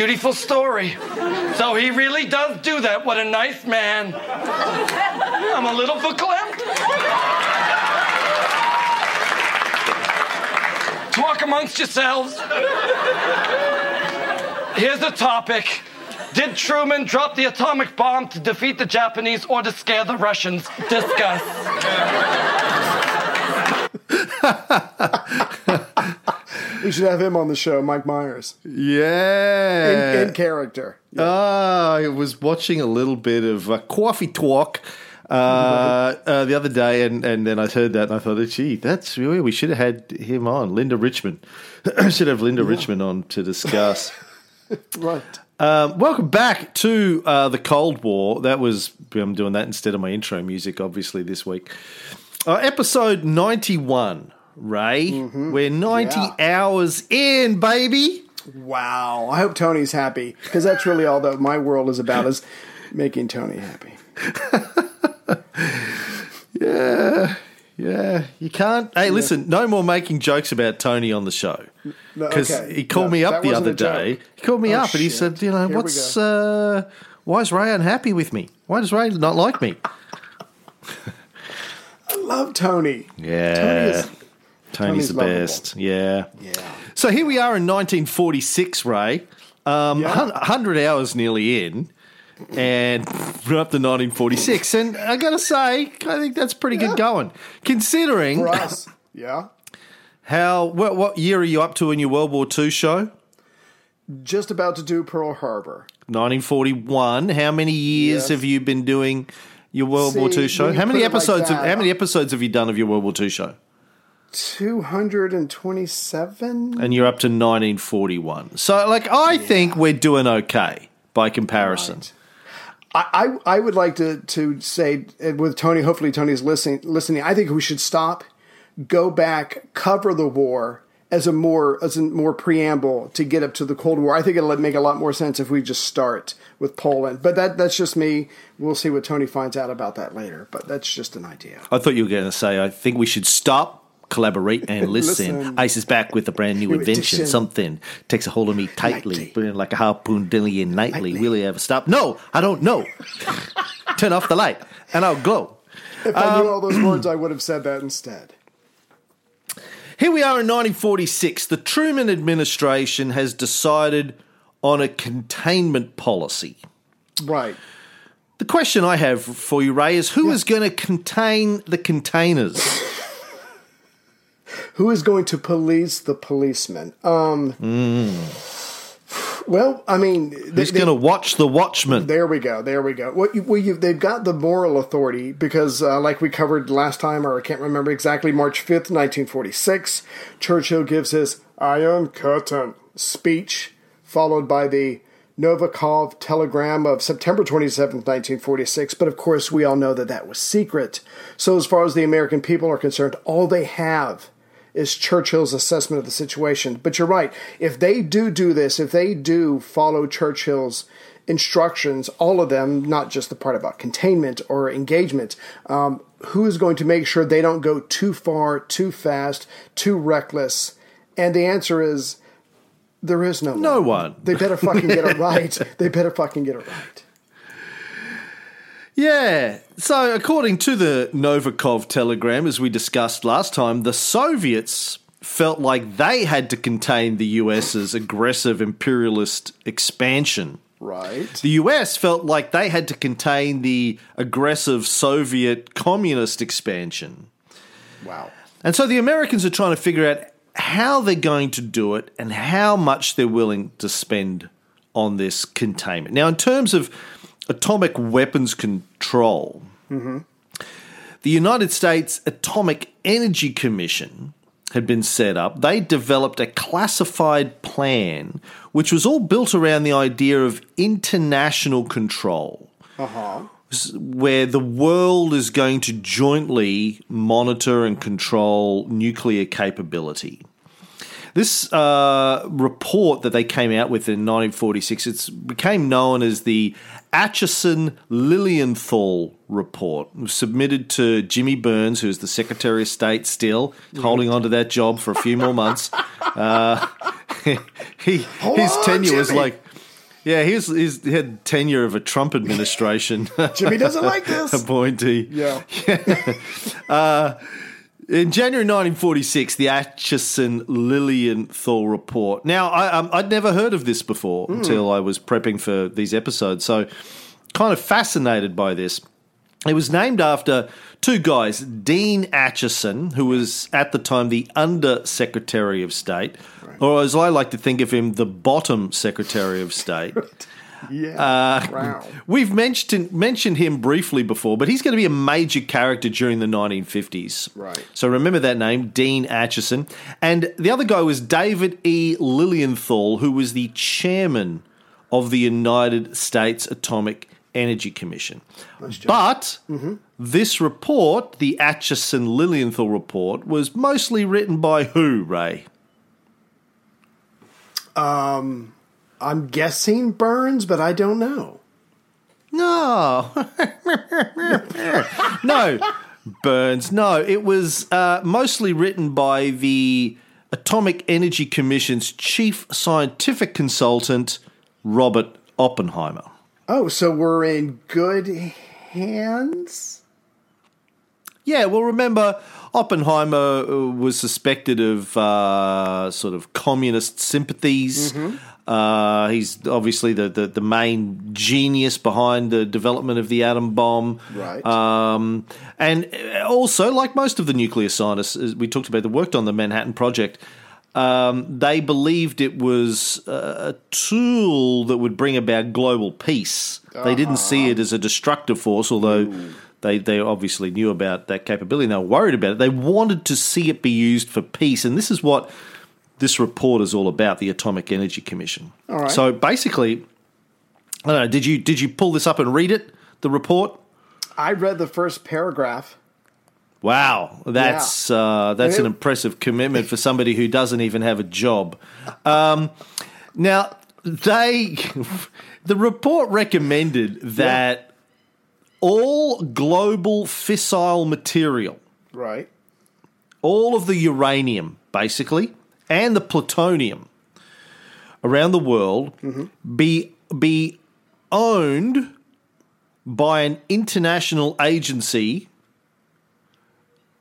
Beautiful story. So he really does do that. What a nice man. I'm a little verklempt. Talk amongst yourselves. Here's the topic. Did Truman drop the atomic bomb to defeat the Japanese or to scare the Russians? Discuss. We should have him on the show, Mike Myers, Yeah. in, in character. Ah, I was watching a little bit of uh, Coffee Talk uh, uh, the other day, and, and then I heard that, and I thought, oh, gee, that's really, we should have had him on. Linda Richman. should have Linda Richman on to discuss. Right. Um, welcome back to uh, the Cold War. That was I'm doing that instead of my intro music, obviously this week. Uh, episode ninety one, Ray. We're ninety Yeah. hours in, baby. Wow. I hope Tony's happy because that's really all that my world is about is making Tony happy. Yeah, yeah. You can't. Hey, listen, no more making jokes about Tony on the show because okay. he called No, me up the other day. He called me Oh, up and he said, you know, Here what's uh, why is Ray unhappy with me? Why does Ray not like me? I love Tony. Yeah. Tony is. Tony's, Tony's the lovable. best. Yeah. Yeah. So here we are in 1946, Ray. Um, Yeah. 100 hours nearly in, and we're up to 1946. And I got to say, I think that's pretty good going, considering For us. Yeah. how what, what year are you up to in your World War II show? Just about to do Pearl Harbor. 1941. How many years Yes. have you been doing your World War See, II show? How many it like episodes? have, how many episodes have you done of your World War II show? 227? And you're up to 1941. So, like, I think we're doing okay by comparison. I, I, I would like to, to say uh, with Tony, hopefully Tony's listening, listening, I think we should stop, go back, cover the war as a more as a more preamble to get up to the Cold War. I think it'll make a lot more sense if we just start with Poland. But that that's just me. We'll see what Tony finds out about that later. But that's just an idea. I thought you were going to say, I think we should stop, collaborate, and listen. Listen. Ice is back with a brand new New invention. edition. Something takes a hold of me tightly, Nightly. like a harpoon dilly and nightly. Nightly. Will it ever stop? No, I don't know. Turn off the light, and I'll glow. If I Um, knew all those words, I would have said that instead. Here we are in 1946. The Truman administration has decided on a containment policy. Right. The question I have for you, Ray, is who is going to contain the containers? Who is going to police the policeman? Um. Well, I mean, they- Who's going to watch the watchman? There we go. There we go. Well, you, well they've got the moral authority because, uh, like we covered last time, or I can't remember exactly, March 5th, 1946, Churchill gives his Iron Curtain speech, followed by the Novikov telegram of September 27th, 1946. But of course, we all know that that was secret. So, as far as the American people are concerned, all they have is Churchill's assessment of the situation. But you're right. If they do do this, if they do follow Churchill's instructions, all of them, not just the part about containment or engagement, um, who is going to make sure they don't go too far, too fast, too reckless? And the answer is there is no No one. They better fucking get it right. They better fucking get it right. Yeah. So, according to the Novikov telegram, as we discussed last time, the Soviets felt like they had to contain the US's aggressive imperialist expansion. Right. The US felt like they had to contain the aggressive Soviet communist expansion. Wow. And so the Americans are trying to figure out how they're going to do it and how much they're willing to spend on this containment. Now, in terms of atomic weapons control, the United States Atomic Energy Commission had been set up. They developed a classified plan which was all built around the idea of international control Uh huh. where the world is going to jointly monitor and control nuclear capability. This uh, report that they came out with in 1946, it became known as the Acheson Lilienthal report. Was submitted to Jimmy Byrnes, who's the Secretary of State still, holding on to that job for a few more months. Uh, he, his on, tenure was Jimmy. like Yeah, he's, he's he had tenure of a Trump administration. Jimmy doesn't like this. appointee. Yeah. In January 1946, the Acheson Lilienthal report. Now, I, um, I'd never heard of this before Hmm. until I was prepping for these episodes, so kind of fascinated by this. It was named after two guys, Dean Acheson, who was at the time the Under Secretary of State, or as I like to think of him, the Bottom Secretary of State. Yeah. Uh, wow. We've mentioned mentioned him briefly before, but he's going to be a major character during the 1950s. Right. So remember that name, Dean Acheson. And the other guy was David E. Lilienthal, who was the chairman of the United States Atomic Energy Commission. But this report, the Acheson Lilienthal report, was mostly written by who, Ray? I'm guessing Byrnes, but I don't know. No. no, Byrnes. No, it was uh, mostly written by the Atomic Energy Commission's chief scientific consultant, Robert Oppenheimer. Oh, so we're in good hands? Yeah, well, remember, Oppenheimer uh, was suspected of uh, sort of communist sympathies. Uh, he's obviously the, the, the main genius behind the development of the atom bomb. Right. Um, and also, like most of the nuclear scientists as we talked about that worked on the Manhattan Project, um, they believed it was a tool that would bring about global peace. They didn't see it as a destructive force, although they, they obviously knew about that capability and they were worried about it. They wanted to see it be used for peace. And this is what this report is all about the Atomic Energy Commission. All right. So basically, I don't know, did you, did you pull this up and read it, the report? I read the first paragraph. Wow, that's uh, that's an impressive commitment for somebody who doesn't even have a job. Um, now, they the report recommended that all global fissile material, Right. all of the uranium, basically, and the plutonium around the world be be owned by an international agency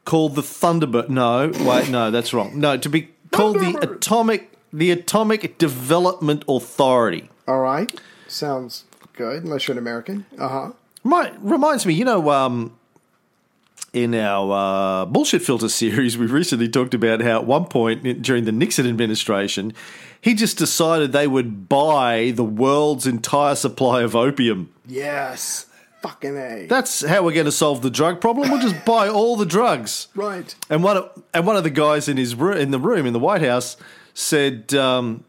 called the Thunderbird. No, wait, no, that's wrong. No, to be called the Atomic the Atomic Development Authority. All right. Sounds good, unless you're an American. Uh huh. Remi- reminds me, you know, um, in our uh, bullshit filter series, we recently talked about how at one point during the Nixon administration, he just decided they would buy the world's entire supply of opium. Yes. Fucking A. That's how we're going to solve the drug problem. We'll just buy all the drugs. right. And one of, and one of the guys in his room, in the room in the White House said, um,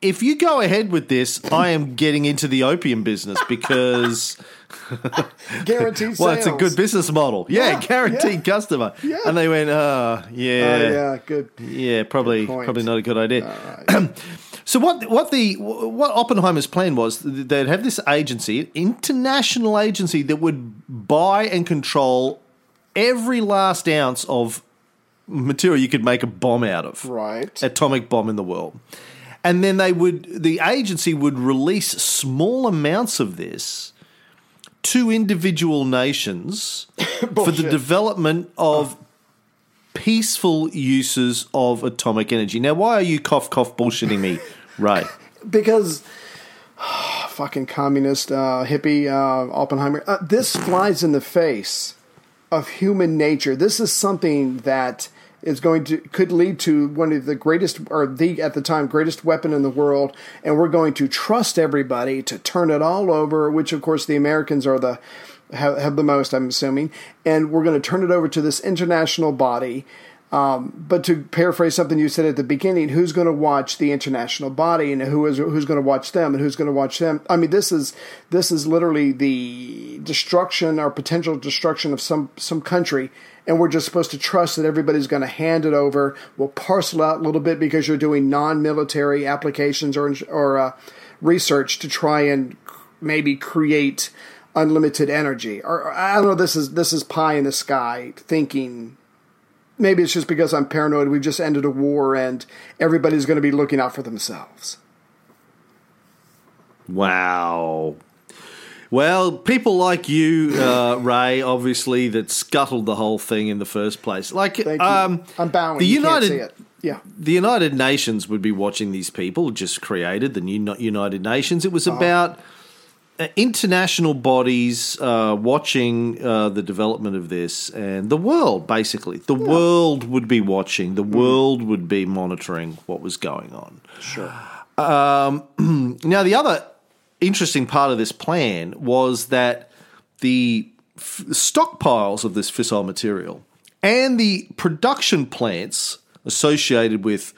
"If you go ahead with this, I am getting into the opium business because Guaranteed well, it's a good business model. Yeah, Yeah, guaranteed yeah. customer." Yeah. And they went, "Oh, yeah, Oh, yeah, good. yeah, probably, point. probably not a good idea." So what what the what Oppenheimer's plan was they'd have this agency, international agency that would buy and control every last ounce of material you could make a bomb out of. right. Atomic bomb in the world. And then they would the agency would release small amounts of this to individual nations for the development of peaceful uses of atomic energy. Now, why are you cough cough bullshitting me, Ray? because fucking communist uh, hippie uh, Oppenheimer. Uh, this flies in the face of human nature. This is something that is going to could lead to one of the greatest or the at the time greatest weapon in the world. And we're going to trust everybody to turn it all over which of course the Americans are the have, have the most I'm assuming. And we're going to turn it over to this international body um, but to paraphrase something you said at the beginning, who's going to watch the international body, and who is who's going to watch them, and who's going to watch them? I mean, this is this is literally the destruction or potential destruction of some some country, and we're just supposed to trust that everybody's going to hand it over. We'll parcel out a little bit because you're doing non-military applications or or uh, research to try and maybe create unlimited energy. Or, I don't know. This is this is pie in the sky thinking maybe it's just because I'm paranoid. We've just ended a war and everybody's going to be looking out for themselves. Wow. Well, people like you, uh, Ray, obviously, that scuttled the whole thing in the first place. Like, Thank you. um, I'm bowing. the you United- can't see it. Yeah. the United Nations would be watching these people just created the new United Nations. It was about uh, international bodies uh, watching uh, the development of this, and the world basically. The world would be watching. The world would be monitoring what was going on. Sure. Now, the other interesting part of this plan was that the f- stockpiles of this fissile material and the production plants associated with,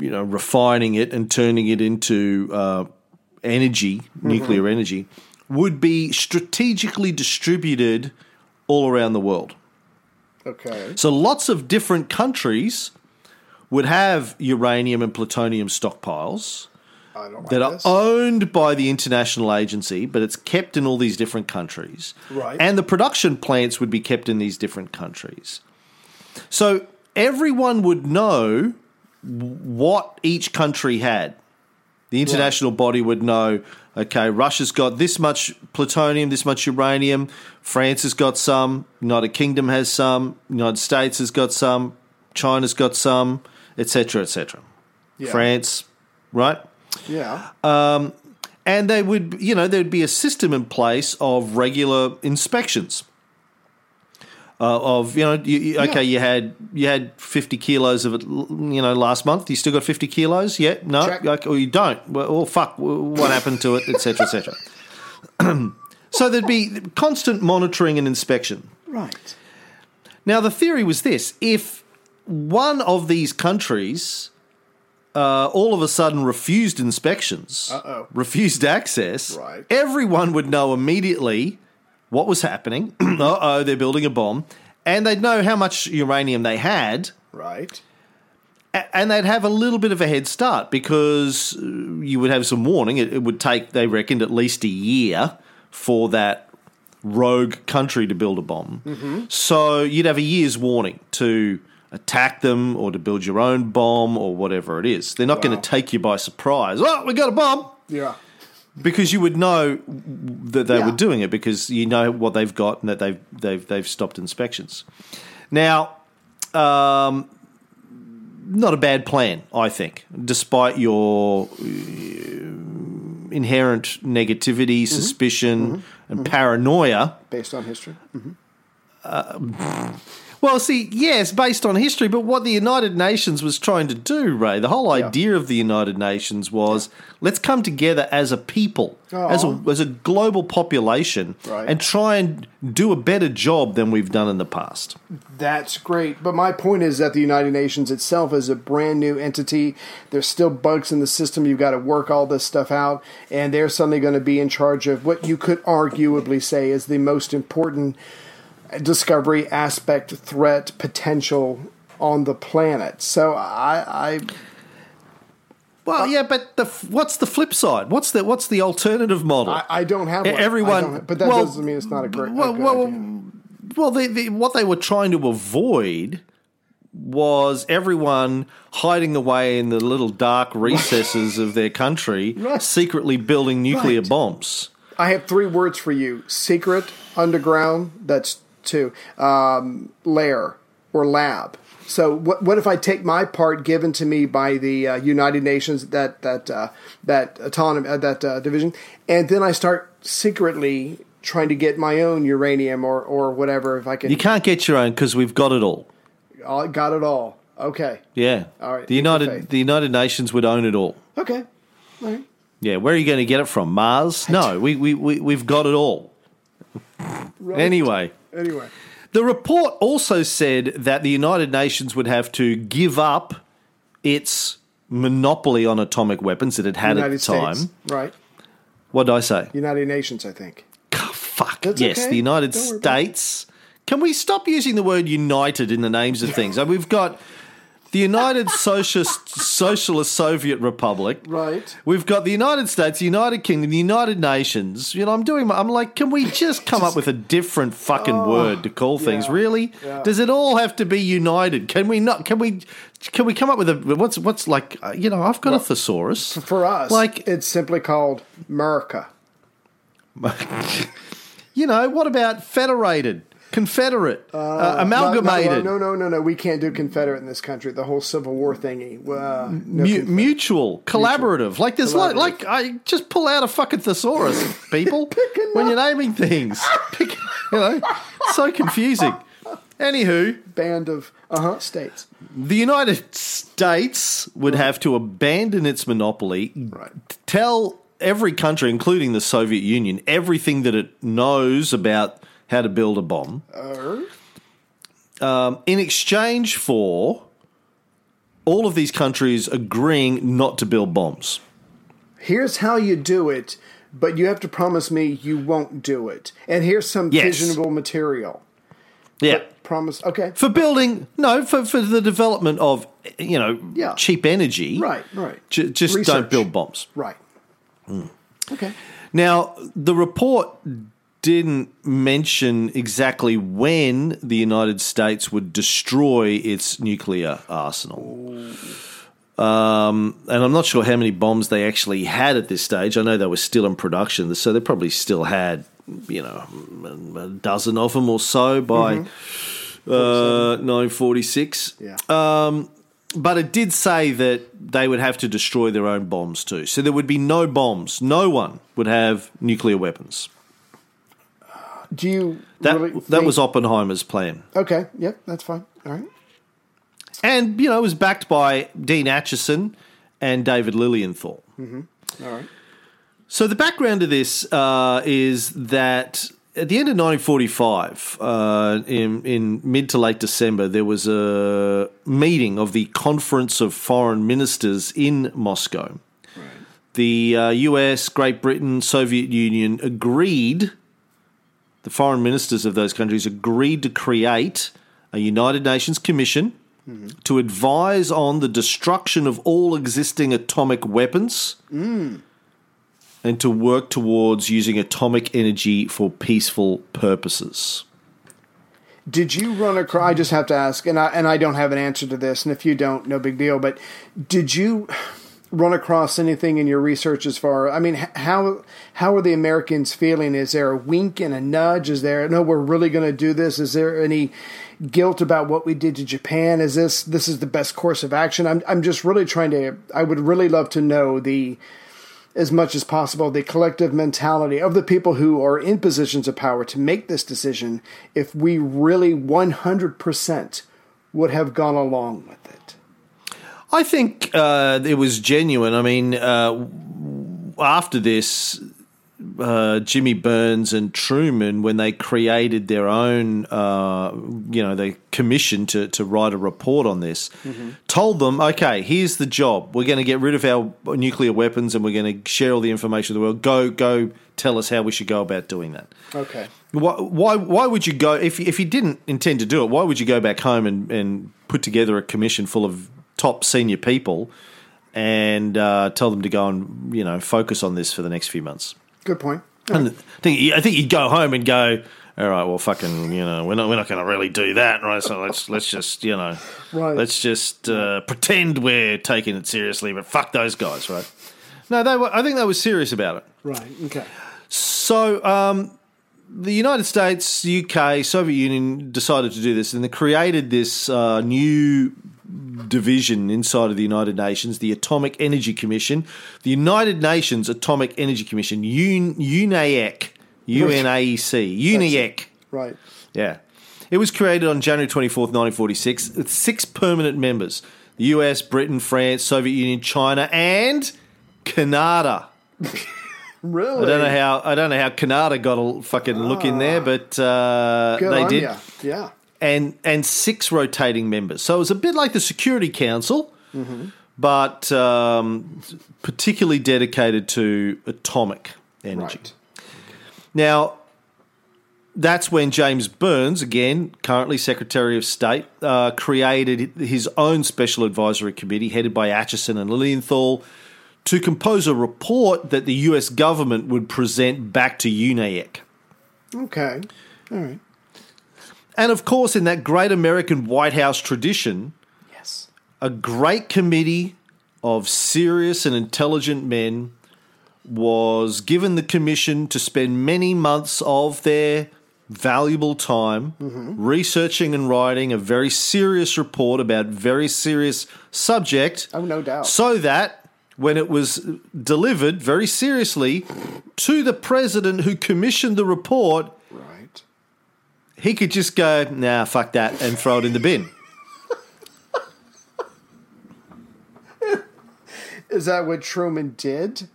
you know, refining it and turning it into uh, energy, mm-hmm. nuclear energy, would be strategically distributed all around the world. Okay. So lots of different countries would have uranium and plutonium stockpiles like that are this. owned by the international agency, but it's kept in all these different countries. Right. And the production plants would be kept in these different countries. So everyone would know what each country had. The international body would know, okay, Russia's got this much plutonium, this much uranium, France has got some, United Kingdom has some, United States has got some, China's got some, etc., etc. Yeah. France, right? Yeah. Um, and they would you know there'd be a system in place of regular inspections uh, of you know you, okay Yeah. you had you had 50 kilos of it you know last month you still got 50 kilos yeah no like, or you don't well oh, fuck what happened to it etc etc so there'd be constant monitoring and inspection right. now, the theory was this if one of these countries uh, all of a sudden refused inspections, Uh-oh. refused access, Right. everyone would know immediately what was happening. uh oh, they're building a bomb. And they'd know how much uranium they had, Right. a- and they'd have a little bit of a head start because uh, you would have some warning. It, it would take, they reckoned, at least a year for that rogue country to build a bomb. So you'd have a year's warning to attack them or to build your own bomb or whatever it is. They're not going to take you by surprise. Oh, we got a bomb! Yeah. Because you would know that they Yeah. were doing it because you know what they've got and that they've they've they've stopped inspections. Now, um, not a bad plan, I think, despite your uh, inherent negativity, suspicion, and paranoia. Based on history. Well, see, yes, based on history, but what the United Nations was trying to do, Ray, the whole idea of the United Nations was let's come together as a people, oh. as a, as a global population, Right. and try and do a better job than we've done in the past. That's great. But my point is that the United Nations itself is a brand new entity. There's still bugs in the system. You've got to work all this stuff out. And they're suddenly going to be in charge of what you could arguably say is the most important discovery aspect, threat, potential on the planet. So I, I Well, yeah, but the, what's the flip side? What's the what's the alternative model? I, I don't have one. Everyone- have- but that well, doesn't mean it's not a great. a well, good well, idea. well, they, they, what they were trying to avoid was everyone hiding away in the little dark recesses of their country, Right. secretly building nuclear Right. bombs. I have three words for you: secret, underground. That's two. Um, lair or lab. So what? What if I take my part given to me by the uh, United Nations that that uh, that autonomy uh, that uh, division, and then I start secretly trying to get my own uranium or or whatever if I can. You can't get your own because we've got it all. I got it all. Okay. Yeah, All right, The United the United Nations would own it all. Okay. All right. Yeah, where are you going to get it from? Mars? No, we we we we've got it all. Right. Anyway. Anyway. The report also said that the United Nations would have to give up its monopoly on atomic weapons that it had United at the time. States. Right. What did I say? United Nations. I think. Oh, fuck. That's yes, okay. the United Don't worry about it. States. Can we stop using the word united in the names of things? We've got the United Socialist Socialist Soviet Republic. Right. We've got the United States, the United Kingdom, the United Nations. You know, I'm doing. my- I'm like, can we just come up with a different fucking word to call things? yeah, Really? yeah. Does it all have to be united? Can we not? Can we? Can we come up with a what's what's like? Uh, you know, I've got a thesaurus. For us, Like- it's simply called America. You know, what about federated, confederate, uh, No, amalgamated? No, no, no, no, no. We can't do Confederate in this country. The whole Civil War thingy. Uh, no Mu- mutual, collaborative. Like there's like, Collaborative. like I just pull out a fucking thesaurus, people, when you're naming things. Pick, you know, so confusing. Anywho, band of uh huh states. the United States would have to abandon its monopoly, Right. tell every country, including the Soviet Union, everything that it knows about how to build a bomb, um, in exchange for all of these countries agreeing not to build bombs. Here's how you do it, but you have to promise me you won't do it. And here's some Yes. fissionable material. Yeah. Promise. Okay. For building, no, for, for the development of, you know, Yeah. cheap energy. Right. Right. Ju- just Research. don't build bombs. Right. Hmm. Okay. Now, the report didn't mention exactly when the United States would destroy its nuclear arsenal. Um, and I'm not sure how many bombs they actually had at this stage. I know they were still in production, so they probably still had, you know, a dozen of them or so by uh, 1946. Yeah. But it did say that they would have to destroy their own bombs too. So there would be no bombs. No one would have nuclear weapons. Do you That really that was Oppenheimer's plan. okay? Yep. That's fine. All right. And you know, it was backed by Dean Acheson and David Lilienthal. All right. So the background to this uh, is that at the end of 1945, uh, in, in mid to late December, there was a meeting of the Conference of Foreign Ministers in Moscow. The uh, US, Great Britain, Soviet Union agreed, the foreign ministers of those countries agreed to create a United Nations Commission to advise on the destruction of all existing atomic weapons and to work towards using atomic energy for peaceful purposes. Did you run across? I just have to ask, and I and I don't have an answer to this, and if you don't, no big deal. But did you run across anything in your research as far? I mean, how how are the Americans feeling? Is there a wink and a nudge? Is there no? We're really going to do this. Is there any guilt about what we did to Japan? Is this this is the best course of action? I'm I'm just really trying to. I would really love to know the as much as possible the collective mentality of the people who are in positions of power to make this decision if we really 100% would have gone along with it. I think uh, it was genuine. I mean, uh, after this, uh, Jimmy Byrnes and Truman, when they created their own, uh, you know, they commissioned to, to write a report on this, told them, okay, here's the job. We're going to get rid of our nuclear weapons and we're going to share all the information with the world. Go, go, tell us how we should go about doing that. Okay. Why, why, why would you go, if, if you didn't intend to do it, why would you go back home and, and put together a commission full of top senior people and uh, tell them to go and, you know, focus on this for the next few months? Good point. And I think, I think you'd go home and go, all right, well, fucking, you know, we're not, we're not going to really do that, right? So let's, let's just, you know, Right. let's just uh, pretend we're taking it seriously, but fuck those guys, right? No, they were, I think they were serious about it. Right. Okay. So, um, the United States, UK, Soviet Union decided to do this, and they created this uh, new division inside of the United Nations, the Atomic Energy Commission, the United Nations Atomic Energy Commission, UN- UNAEC, UNAEC, UNAEC. Right. Yeah. It was created on January 24th, 1946, with six permanent members the US, Britain, France, Soviet Union, China, and Canada. Really? I don't know how I don't know how Canada got a fucking look in there, but uh, Good they did, ya. Yeah. And and six rotating members. So it was a bit like the Security Council, but um, particularly dedicated to atomic energy. Right. Now, that's when James Byrnes, again, currently Secretary of State, uh, created his own special advisory committee headed by Acheson and Lilienthal to compose a report that the US government would present back to UNAEC. Okay. All right. And of course, in that great American White House tradition, Yes. a great committee of serious and intelligent men was given the commission to spend many months of their valuable time mm-hmm. researching and writing a very serious report about very serious subject Oh, no doubt. so that when it was delivered very seriously to the president who commissioned the report. He could just go nah fuck that and throw it in the bin Is that what Truman did?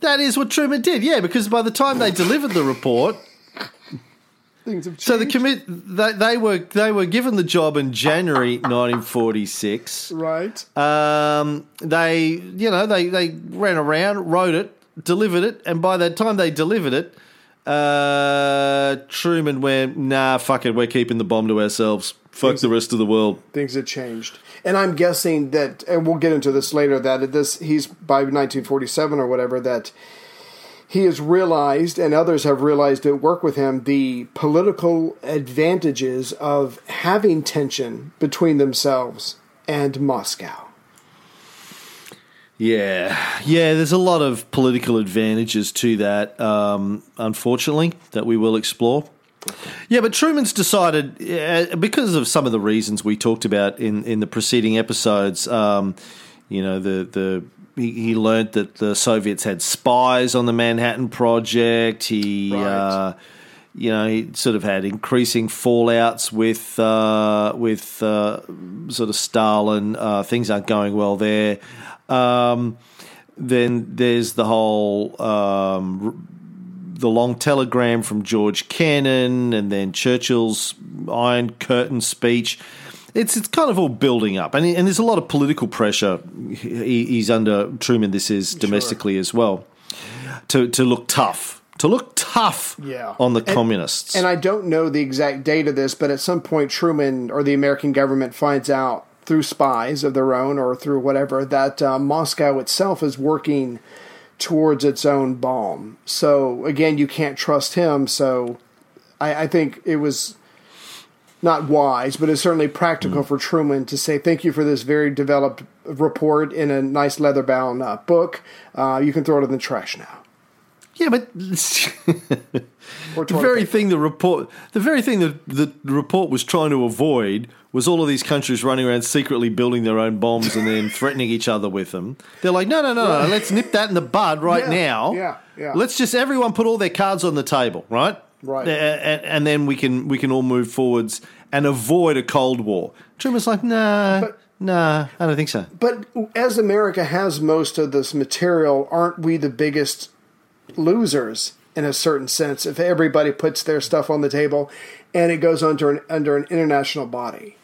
That is what Truman did, yeah, because by the time they delivered the report, Things have changed. so the commit they, they were they were given the job in January 1946. Right. Um, they you know they they ran around, wrote it, delivered it, and by the time they delivered it, uh, Truman went, "Nah, fuck it, we're keeping the bomb to ourselves. Fuck the rest of the world." Things have changed. And I'm guessing that, and we'll get into this later, that this he's by 1947 or whatever, that he has realized, and others have realized at work with him, the political advantages of having tension between themselves and Moscow. Yeah, yeah. There's a lot of political advantages to that, um, unfortunately, that we will explore. Yeah, but Truman's decided uh, because of some of the reasons we talked about in, in the preceding episodes. Um, you know, the the he, he learned that the Soviets had spies on the Manhattan Project. He. Right. Uh, you know, he sort of had increasing fallouts with uh, with uh, sort of Stalin. Uh, things aren't going well there. Um, then there's the whole um, the long telegram from George Kennan, and then Churchill's Iron Curtain speech. It's it's kind of all building up, and and there's a lot of political pressure. He, he's under Truman. This is domestically as well to to look tough, to look tough Yeah. on the And- communists. And I don't know the exact date of this, but at some point, Truman or the American government finds out through spies of their own or through whatever that uh, Moscow itself is working towards its own bomb. So again, you can't trust him. So I, I think it was not wise, but it's certainly practical for Truman to say thank you for this very developed report in a nice leather bound uh, book. Uh, you can throw it in the trash now. yeah, but the very paper. thing the report, the very thing that the report was trying to avoid was all of these countries running around secretly building their own bombs and then threatening each other with them. They're like, no, no, no, no, let's nip that in the bud right Yeah, now. yeah, yeah. Let's just everyone put all their cards on the table, right? Right. A- a- And, then we can we can all move forwards and avoid a cold war. Truman's like, nah, But- nah, I don't think so. But as America has most of this material, aren't we the biggest losers in a certain sense if everybody puts their stuff on the table and it goes under an, under an international body?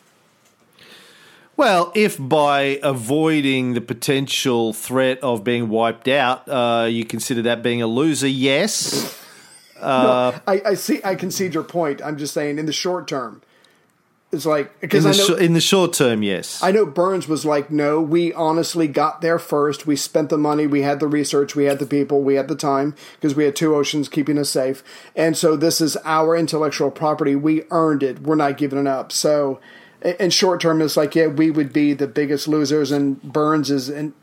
Well, if by avoiding the potential threat of being wiped out, uh, you consider that being a loser, yes. I, I see. I concede your point. I'm just saying, in the short term, it's like In because the, know sh- in the short term, yes. I know Byrnes was like, no, we honestly got there first. We spent the money, we had the research, we had the people, we had the time because we had two oceans keeping us safe. And so this is our intellectual property. We earned it. We're not giving it up. So in short term, it's like, yeah, we would be the biggest losers. And Byrnes is, in,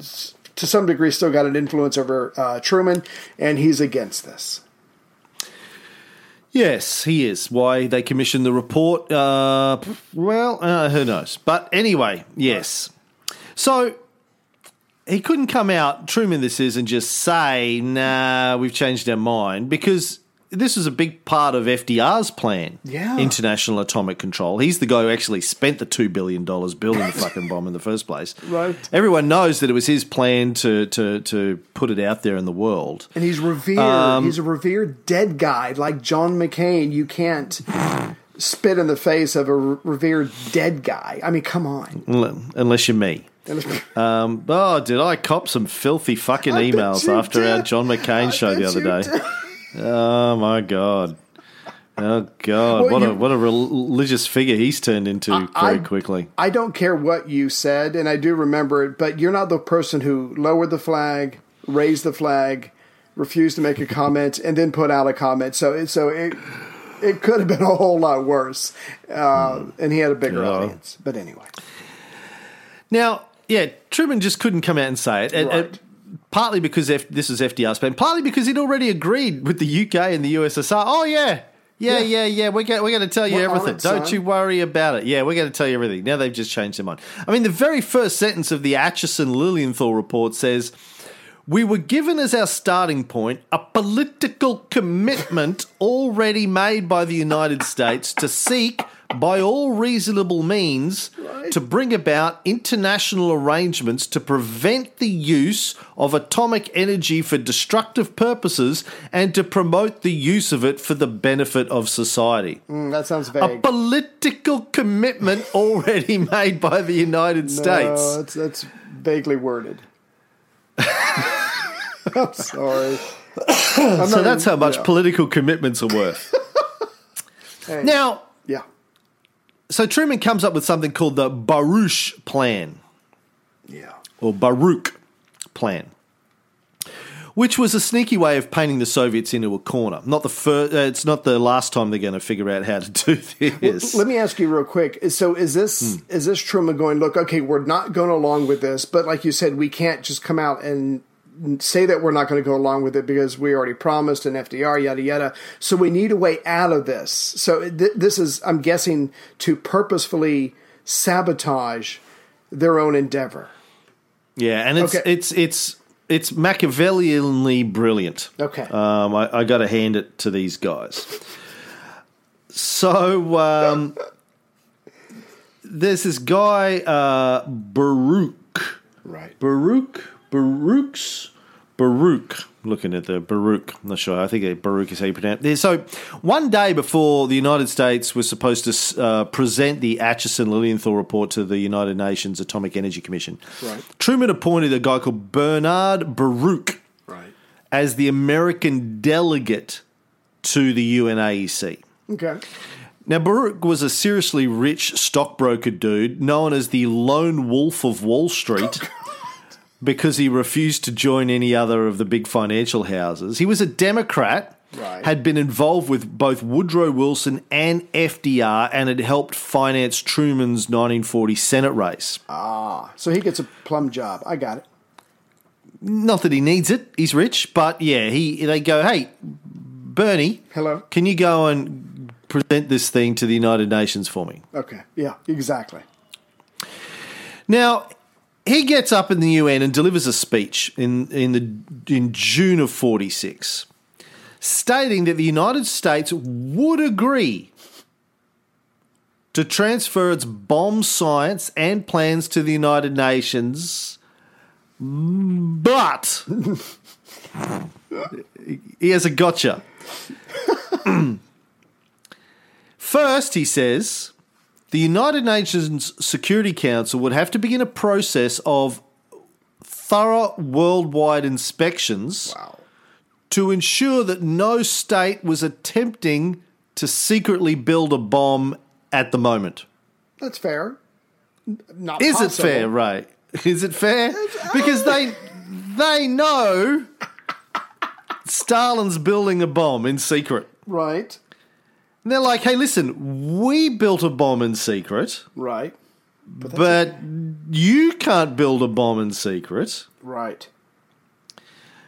to some degree, still got an influence over uh, Truman, and he's against this. Yes, he is. Why they commissioned the report? Uh, well, uh, who knows? But anyway, yes. So he couldn't come out, Truman, this is, and just say, nah, we've changed our mind because this was a big part of FDR's plan. Yeah. International atomic control. He's the guy who actually spent the $2 billion building the fucking bomb in the first place. Right. Everyone knows that it was his plan to, to, to put it out there in the world. And he's revered. Um, he's a revered dead guy like John McCain. You can't spit in the face of a revered dead guy. I mean, come on. Unless you're me. Unless me. Um, oh, did I cop some filthy fucking I emails after our. John McCain show the other day? Oh my god! Oh God! Well, what a what a religious figure he's turned into very quickly. I don't care what you said, and I do remember it, but you're not the person who lowered the flag, raised the flag, refused to make a comment, and then put out a comment. So it, so it it could have been a whole lot worse, uh, and he had a bigger Yeah. audience. But anyway, Now, yeah, Truman just couldn't come out and say it. Right. Partly because F- this was FDR's plan, partly because he'd already agreed with the UK and the USSR. Oh yeah. Yeah, yeah, yeah. We're going, we're going to tell you We're everything. it, Don't son. you worry about it. Yeah, we're going to tell you everything. Now they've just changed their mind. I mean, the very first sentence of the Acheson Lilienthal report says, We were given as our starting point a political commitment already made by the United States to seek, by all reasonable means, to bring about international arrangements to prevent the use of atomic energy for destructive purposes and to promote the use of it for the benefit of society. Mm, that sounds vague. A political commitment already made by the United States. No, that's, that's vaguely worded. I'm sorry. I'm So that's even- how much yeah. political commitments are worth. Hey, now, yeah, so Truman comes up with something called the Baruch Plan, yeah. or Baruch Plan, which was a sneaky way of painting the Soviets into a corner. Not the first, uh, it's not the last time they're going to figure out how to do this. Let me ask you real quick. So is this Hmm. is this Truman going? Look, okay, we're not going along with this, but like you said, we can't just come out and say that we're not going to go along with it because we already promised an FDR, yada yada. So we need a way out of this. So th- this is, I'm guessing, to purposefully sabotage their own endeavor. yeah, and it's Okay. it's it's it's Machiavellianly brilliant. Okay. Um, I, I got to hand it to these guys. So um, there's this guy uh, Baruch. Right. Baruch, Baruch's, Baruch. Looking at the Baruch, I'm not sure. I think Baruch is how you pronounce it. So, one day before the United States was supposed to uh, present the Acheson Lilienthal report to the United Nations Atomic Energy Commission, Right. Truman appointed a guy called Bernard Baruch Right. as the American delegate to the UNAEC. Okay. Now, Baruch was a seriously rich stockbroker dude known as the Lone Wolf of Wall Street because he refused to join any other of the big financial houses. He was a Democrat, Right. had been involved with both Woodrow Wilson and FDR, and had helped finance Truman's 1940 Senate race. Ah, so he gets a plum job. I got it. Not that he needs it, he's rich, but yeah, he they go, hey, Bernie, Hello. can you go and present this thing to the United Nations for me? Okay. Yeah. Exactly. Now, he gets up in the UN and delivers a speech in, in, the, in June of 46, stating that the United States would agree to transfer its bomb science and plans to the United Nations, but he has a gotcha. First, he says, the United Nations Security Council would have to begin a process of thorough worldwide inspections Wow. to ensure that no state was attempting to secretly build a bomb at the moment. That's fair. Not Is it fair, Ray? Is it fair? Because they they know Stalin's building a bomb in secret. Right. And they're like, hey, listen, we built a bomb in secret. Right. But you can't build a bomb in secret Right.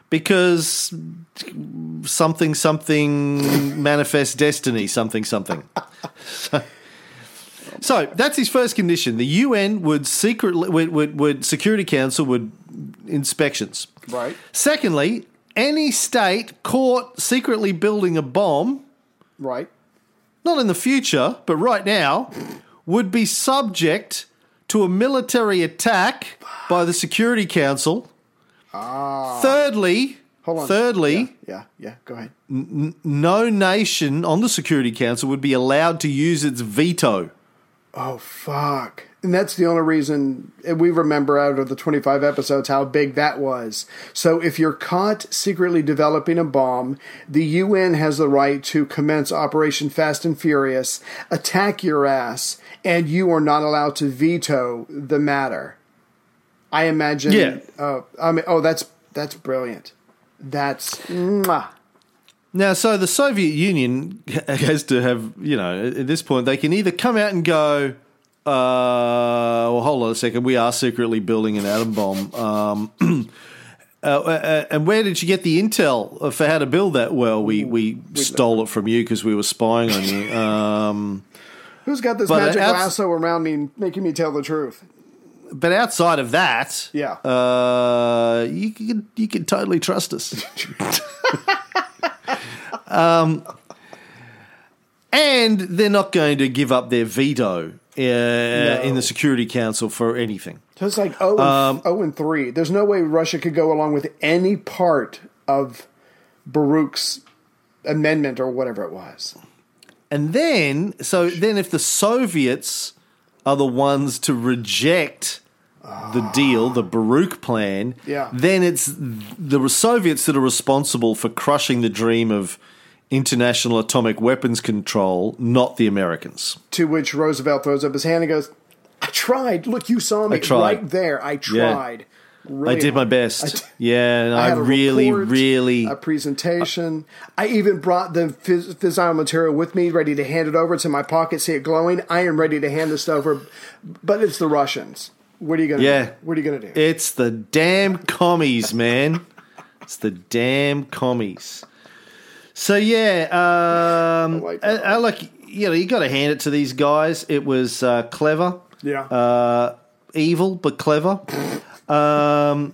because something, something manifest destiny, something, something. so, so that's his first condition. The UN would secretly, would, would, would Security Council would inspections. Right. Secondly, any state caught secretly building a bomb Right. Not in the future, but right now, would be subject to a military attack by the Security Council. Ah. Thirdly, Hold on. thirdly, Yeah. Yeah. Go ahead. no nation on the Security Council would be allowed to use its veto. Oh fuck! And that's the only reason we remember out of the 25 episodes how big that was. So if you're caught secretly developing a bomb, the UN has the right to commence Operation Fast and Furious, attack your ass, and you are not allowed to veto the matter. I imagine. Yeah. Uh, I mean, oh, that's that's brilliant. That's mwah. Now, so the Soviet Union has to have, you know, at this point, they can either come out and go, uh, well, hold on a second, we are secretly building an atom bomb. Um, uh, uh, and where did you get the intel for how to build that? Well, we, we stole it from you because we were spying on you. Um, Who's got this magic outs- lasso around me, making me tell the truth? but outside of that, Yeah. uh, you can you can totally trust us. um, and they're not going to give up their veto uh, in the Security Council for anything. So it's like oh, Um, oh and three. There's no way Russia could go along with any part of Baruch's amendment or whatever it was. And then, so then, if the Soviets are the ones to reject the deal, the Baruch plan, Yeah. then it's the Soviets that are responsible for crushing the dream of international atomic weapons control, not the Americans. To which Roosevelt throws up his hand and goes, "I tried. Look, you saw me I right there. I tried. Really I did my best. I yeah, and I, a really, report, really. a presentation. I even brought the phys- fissile material with me, ready to hand it over. It's in my pocket. See it glowing. I am ready to hand this over, but it's the Russians. What are you gonna Yeah. do? What are you gonna do? It's the damn commies, man. it's the damn commies. So yeah, um, like I. I like you know you got to hand it to these guys. It was uh, clever, yeah. uh, evil but clever. um,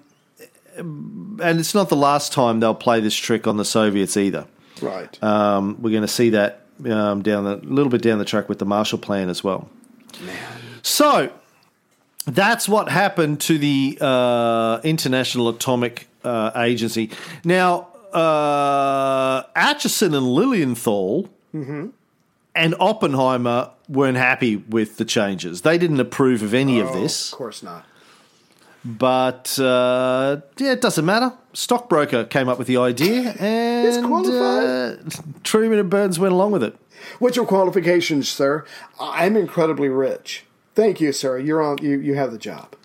and it's not the last time they'll play this trick on the Soviets either. right. Um, we're going to see that um, down a little bit down the track with the Marshall Plan as well. So that's what happened to the uh, International Atomic uh, Agency. Now, uh, Acheson and Lilienthal and Oppenheimer weren't happy with the changes. They didn't approve of any of Oh, this. Of course not. But uh, yeah, it doesn't matter. Stockbroker came up with the idea, and uh, Truman and Byrnes went along with it. What's your qualifications, sir? I'm incredibly rich. Thank you, sir. You're on. You you have the job.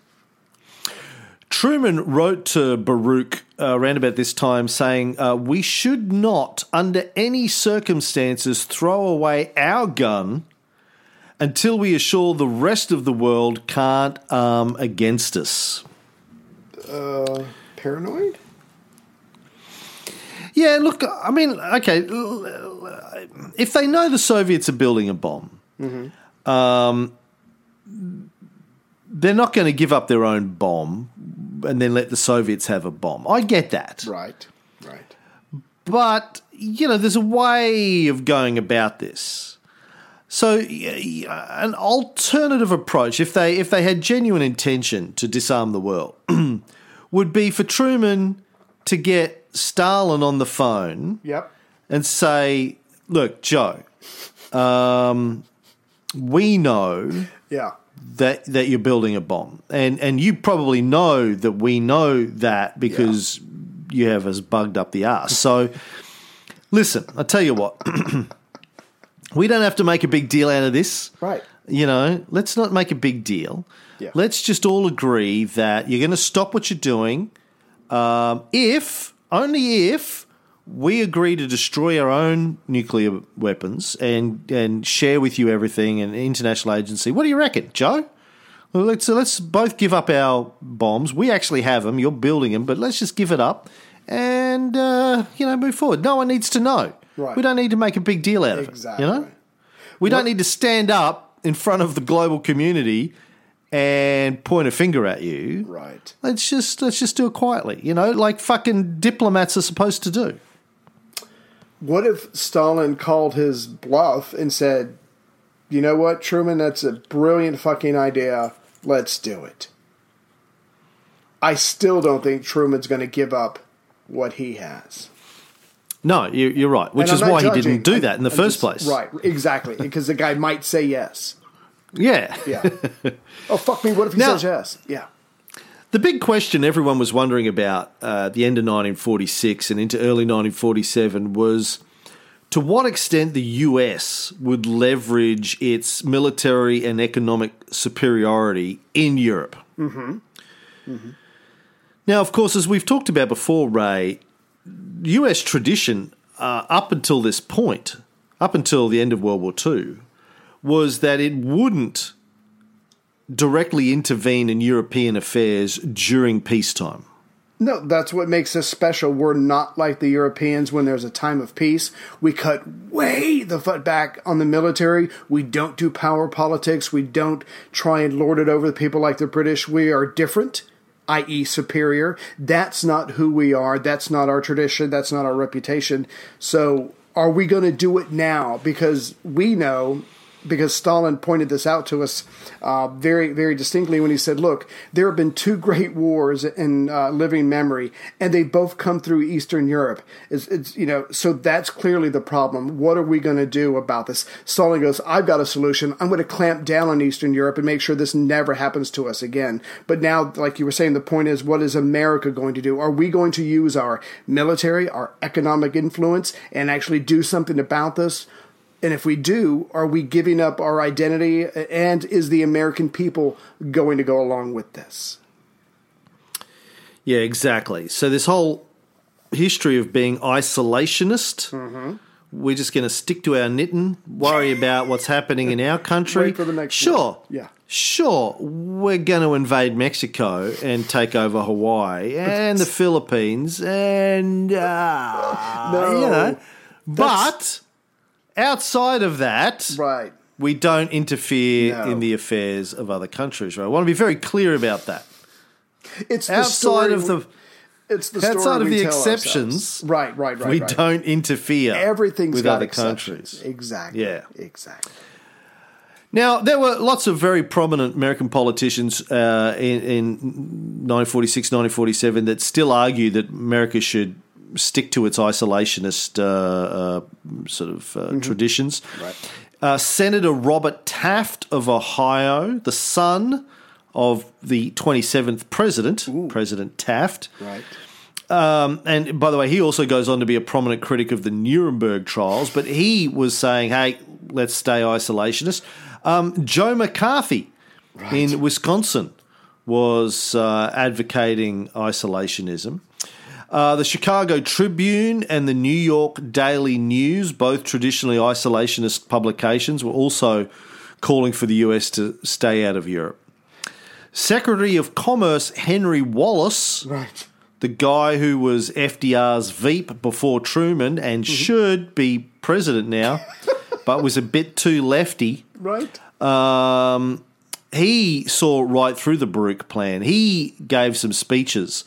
Truman wrote to Baruch uh, around about this time saying, uh, We should not, under any circumstances, throw away our gun until we assure the rest of the world can't arm against us. Paranoid? Yeah, look, I mean, okay, if they know the Soviets are building a bomb, um, they're not going to give up their own bomb and then let the Soviets have a bomb. I get that. Right. Right. But, you know, there's a way of going about this. So, an alternative approach, if they if they had genuine intention to disarm the world, would be for Truman to get Stalin on the phone Yep. and say, "Look, Joe, um, we know Yeah. That that you're building a bomb, and and you probably know that we know that because you have us bugged up the ass. So, listen, I tell you what, we don't have to make a big deal out of this, Right. You know, let's not make a big deal. Yeah. Let's just all agree that you're going to stop what you're doing, um, if only if we agree to destroy our own nuclear weapons and and share with you everything and international agency. What do you reckon, Joe? Well, let's let's both give up our bombs. We actually have them. You're building them, but let's just give it up and uh, you know move forward. No one needs to know. Right. We don't need to make a big deal out of Exactly. it. You know, we don't need to stand up in front of the global community and point a finger at you. Right. Let's just let's just do it quietly. You know, like fucking diplomats are supposed to do. What if Stalin called his bluff and said, "You know what, Truman? That's a brilliant fucking idea. Let's do it." I still don't think Truman's going to give up what he has. No, you, you're right. Which is why he didn't do that in the I'm first just- place. Right, exactly. Because the guy might say yes. Yeah. Yeah. oh fuck me! What if he Now- says yes? Yeah. The big question everyone was wondering about uh, at the end of 1946 and into early 1947 was to what extent the US would leverage its military and economic superiority in Europe. Mm-hmm. Now, of course, as we've talked about before, Ray, US tradition uh, up until this point, up until the end of World War II, was that it wouldn't directly intervene in European affairs during peacetime. No, that's what makes us special. We're not like the Europeans when there's a time of peace. We cut way the foot back on the military. We don't do power politics. We don't try and lord it over the people like the British. We are different, i.e., superior. That's not who we are. That's not our tradition. That's not our reputation. So, are we going to do it now? Because we know because Stalin pointed this out to us uh, very, very distinctly when he said, "Look, there have been two great wars in uh, living memory, and they both come through Eastern Europe. It's, it's you know, so that's clearly the problem. What are we going to do about this?" Stalin goes, "I've got a solution. I'm going to clamp down on Eastern Europe and make sure this never happens to us again." But now, like you were saying, the point is, what is America going to do? Are we going to use our military, our economic influence, and actually do something about this? And if we do, are we giving up our identity? And is the American people going to go along with this? Yeah, exactly. So this whole history of being isolationist, Mm-hmm. we're just going to stick to our knitting, worry about what's happening in our country. Wait for the next sure. Yeah. sure, we're going to invade Mexico and take over Hawaii and the Philippines, and uh, No, you know, but outside of that, Right. we don't interfere No. in the affairs of other countries. Right? I want to be very clear about that. It's Outside story of the it's the outside of the exceptions, ourselves. Right, right, right. we right. don't interfere Everything's with other exceptions. countries. Exactly. Yeah. Exactly. Now, there were lots of very prominent American politicians uh, in, in 1946, 1947 that still argue that America should stick to its isolationist uh, uh, sort of uh, traditions. Right. Uh, Senator Robert Taft of Ohio, the son of the 27th president, President Taft. Right. Um, and by the way, he also goes on to be a prominent critic of the Nuremberg trials, but he was saying, hey, let's stay isolationist. Um, Joe McCarthy in Wisconsin was uh, advocating isolationism. Uh, the Chicago Tribune and the New York Daily News, both traditionally isolationist publications, were also calling for the US to stay out of Europe. Secretary of Commerce Henry Wallace Right. the guy who was FDR's Veep before Truman and should be president now, but was a bit too lefty. Right. Um, he saw right through the Baruch plan. He gave some speeches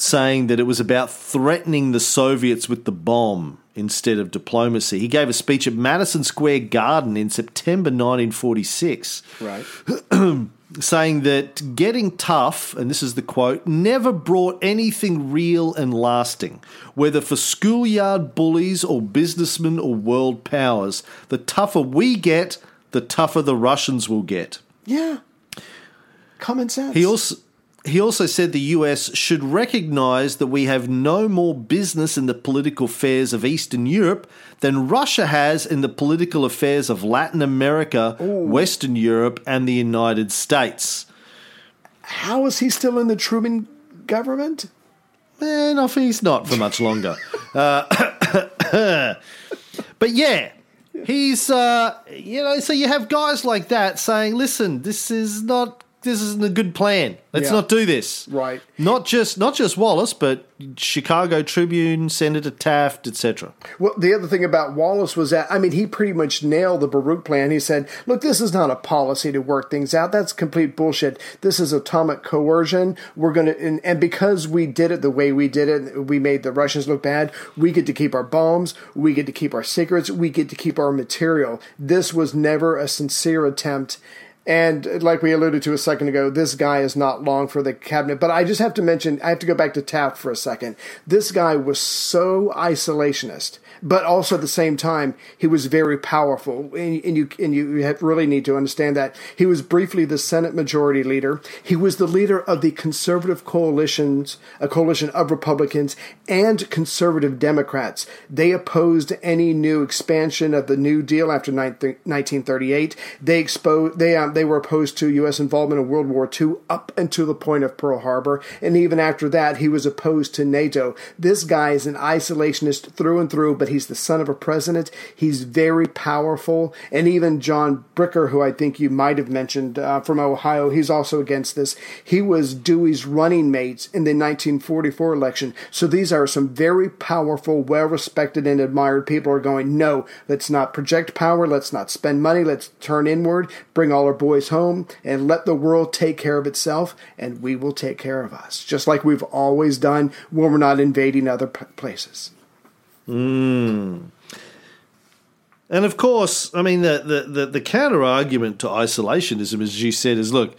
saying that it was about threatening the Soviets with the bomb instead of diplomacy. He gave a speech at Madison Square Garden in September 1946 Right. saying that getting tough, and this is the quote, never brought anything real and lasting. Whether for schoolyard bullies or businessmen or world powers, the tougher we get, the tougher the Russians will get. Yeah. Common sense. He also he also said the US should recognize that we have no more business in the political affairs of Eastern Europe than Russia has in the political affairs of Latin America, Western Europe, and the United States. How is he still in the Truman government? Eh, no, he's not for much longer. Uh, but yeah, he's uh, you know. So you have guys like that saying, "Listen, this is not. This isn't a good plan. Let's Yeah. not do this." Right. Not just not just Wallace, but Chicago Tribune, Senator Taft, etc. Well, the other thing about Wallace was that, I mean, he pretty much nailed the Baruch plan. He said, look, this is not a policy to work things out. That's complete bullshit. This is atomic coercion. We're going to, and, and because we did it the way we did it, we made the Russians look bad. We get to keep our bombs. We get to keep our secrets. We get to keep our material. This was never a sincere attempt. And like we alluded to a second ago, this guy is not long for the cabinet. But I just have to mention, I have to go back to Taft for a second. This guy was so isolationist but also at the same time he was very powerful. And, and you and you really need to understand that. He was briefly the senate majority leader. He was the leader of the conservative coalitions a coalition of republicans and conservative democrats. They opposed any new expansion of the new deal after 1938 they exposed they um, they were opposed to us involvement in world war ii up until the point of pearl harbor. And even after that he was opposed to nato. This guy is an isolationist through and through but he's the son of a president. He's very powerful. And even John Bricker, who I think you might have mentioned uh, from Ohio, he's also against this. He was Dewey's running mate in the 1944 election. So these are some very powerful, well respected, and admired people are going, no, let's not project power. Let's not spend money. Let's turn inward, bring all our boys home, and let the world take care of itself, and we will take care of us, just like we've always done when we're not invading other places. Mm. And of course, I mean, the, the, the, the counter argument to isolationism, as you said, is look,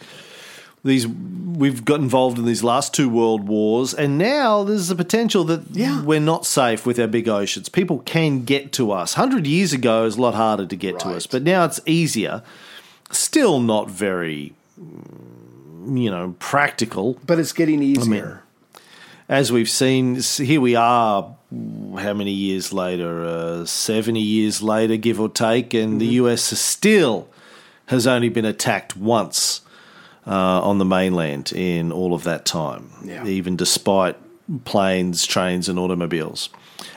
these we've got involved in these last two world wars, and now there's the potential that yeah. we're not safe with our big oceans. People can get to us. Hundred years ago, it was a lot harder to get right. to us, but now it's easier. Still not very, you know, practical. But it's getting easier. I mean, as we've seen, here we are how many years later? Uh, 70 years later, give or take, and mm-hmm. the US still has only been attacked once uh, on the mainland in all of that time, yeah. even despite planes, trains, and automobiles.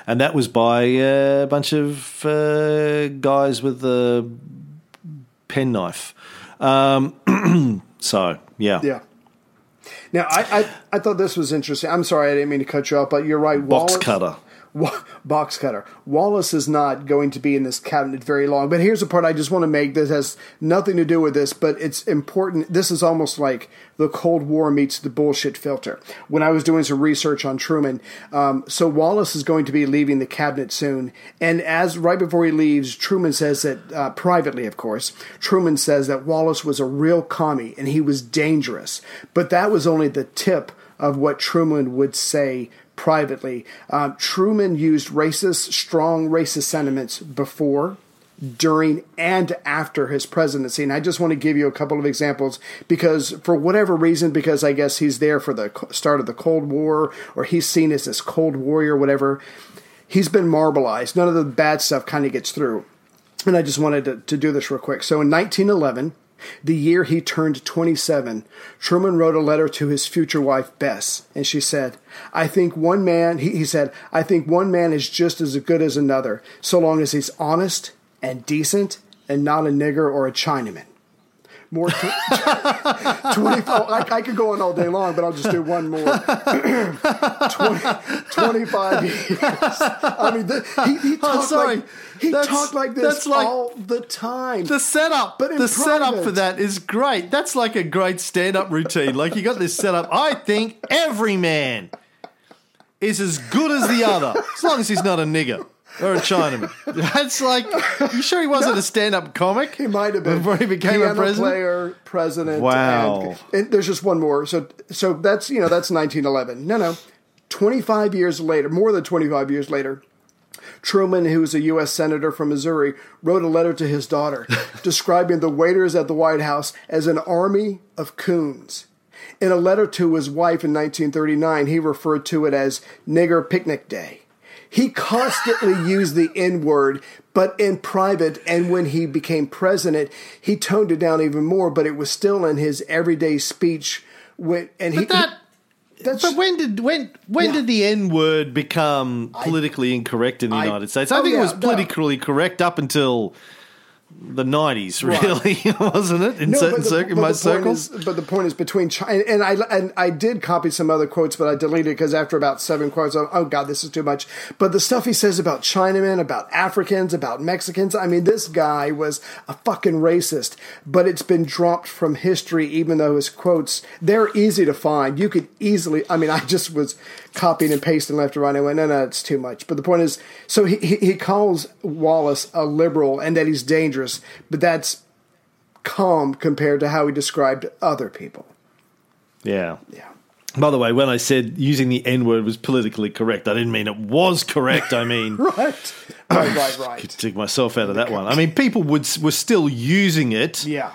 And that was by a bunch of uh, guys with a penknife. Um, so, yeah. Yeah. Now, I, I, I thought this was interesting. I'm sorry, I didn't mean to cut you off, but you're right. Box Wallace, cutter box cutter. Wallace is not going to be in this cabinet very long. But here's the part I just want to make that has nothing to do with this, but it's important. This is almost like the Cold War meets the bullshit filter. When I was doing some research on Truman, um, so Wallace is going to be leaving the cabinet soon, and as right before he leaves, Truman says that uh, privately, of course, Truman says that Wallace was a real commie and he was dangerous. But that was only the tip of what Truman would say privately. Uh, Truman used racist, strong racist sentiments before, during, and after his presidency. And I just want to give you a couple of examples because, for whatever reason, because I guess he's there for the start of the Cold War or he's seen as this Cold Warrior, whatever, he's been marbleized. None of the bad stuff kind of gets through. And I just wanted to, to do this real quick. So in 1911, the year he turned 27, Truman wrote a letter to his future wife, Bess, and she said, I think one man, he, he said, I think one man is just as good as another, so long as he's honest and decent and not a nigger or a Chinaman more. T- 24. I, I, could go on all day long, but I'll just do one more. 20, 25 years. I mean, the, he, he oh, talked sorry. like he that's, talked like this like all the time. The setup, but the private. setup for that is great. That's like a great stand-up routine. Like you got this setup. I think every man is as good as the other, as long as he's not a nigger or a Chinaman. That's like, you sure he wasn't no. a stand-up comic? He might have been before he became Piano a president. Player, president. Wow. And, and, there's just one more. So, so that's you know that's 1911. No, no, 25 years later, more than 25 years later. Truman, who was a U.S. Senator from Missouri, wrote a letter to his daughter describing the waiters at the White House as an army of coons. In a letter to his wife in 1939, he referred to it as Nigger Picnic Day. He constantly used the N word, but in private. And when he became president, he toned it down even more, but it was still in his everyday speech. When, and but he, that, that's, but when did when when yeah. did the N word become politically I, incorrect in the I, United States? I oh think yeah, it was politically no. correct up until the nineties, really, right. wasn't it? In no, certain the, most circles. Is, but the point is between China and I and I did copy some other quotes, but I deleted because after about seven quotes, I'm, oh god, this is too much. But the stuff he says about Chinamen, about Africans, about Mexicans, I mean, this guy was a fucking racist. But it's been dropped from history, even though his quotes they're easy to find. You could easily. I mean, I just was copying and pasting left and right. I went, no, no, it's too much. But the point is, so he, he calls Wallace a liberal and that he's dangerous, but that's calm compared to how he described other people. Yeah. Yeah. By the way, when I said using the N word was politically correct, I didn't mean it was correct. I mean, Right. Right, right, right. could take myself out of that one. I mean, people would were still using it, Yeah.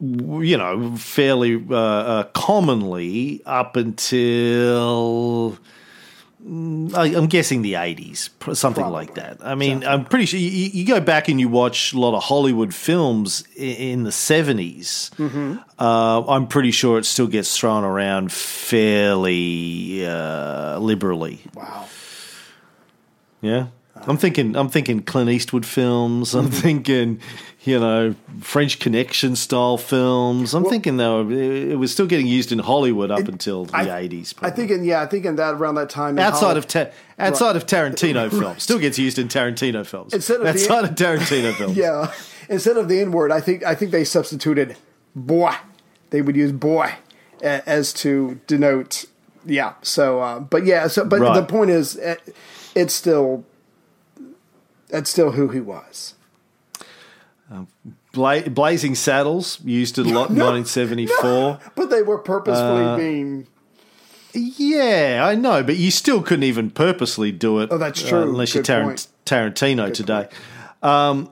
You know, fairly uh, uh, commonly up until mm, I- I'm guessing the 80s, pr- something like that. I mean, I'm pretty sure you, you go back and you watch a lot of Hollywood films i- in the 70s. Mm-hmm. Uh, I'm pretty sure it still gets thrown around fairly uh, liberally. Wow. Yeah. I'm thinking I'm thinking Clint Eastwood films. I'm thinking, you know, French Connection style films. I'm thinking though it was still getting used in Hollywood up until the I- 80s. I think, in, yeah, I think in that around that time, in outside of ta- outside of Tarantino films, still gets used in Tarantino films. Instead of the- of Tarantino films, yeah, instead of the N word, I think I think they substituted boy. They would use boy as to denote. Yeah. So, uh, but yeah. So, but Right. the point is, it's still, it's still who he was. Bla- Blazing Saddles used it a lot in 1974. But they were purposefully Uh, being. Yeah, I know, but you still couldn't even purposely do it. Oh, that's uh, true. unless you're Good Tarant- point. Tarantino today. Um,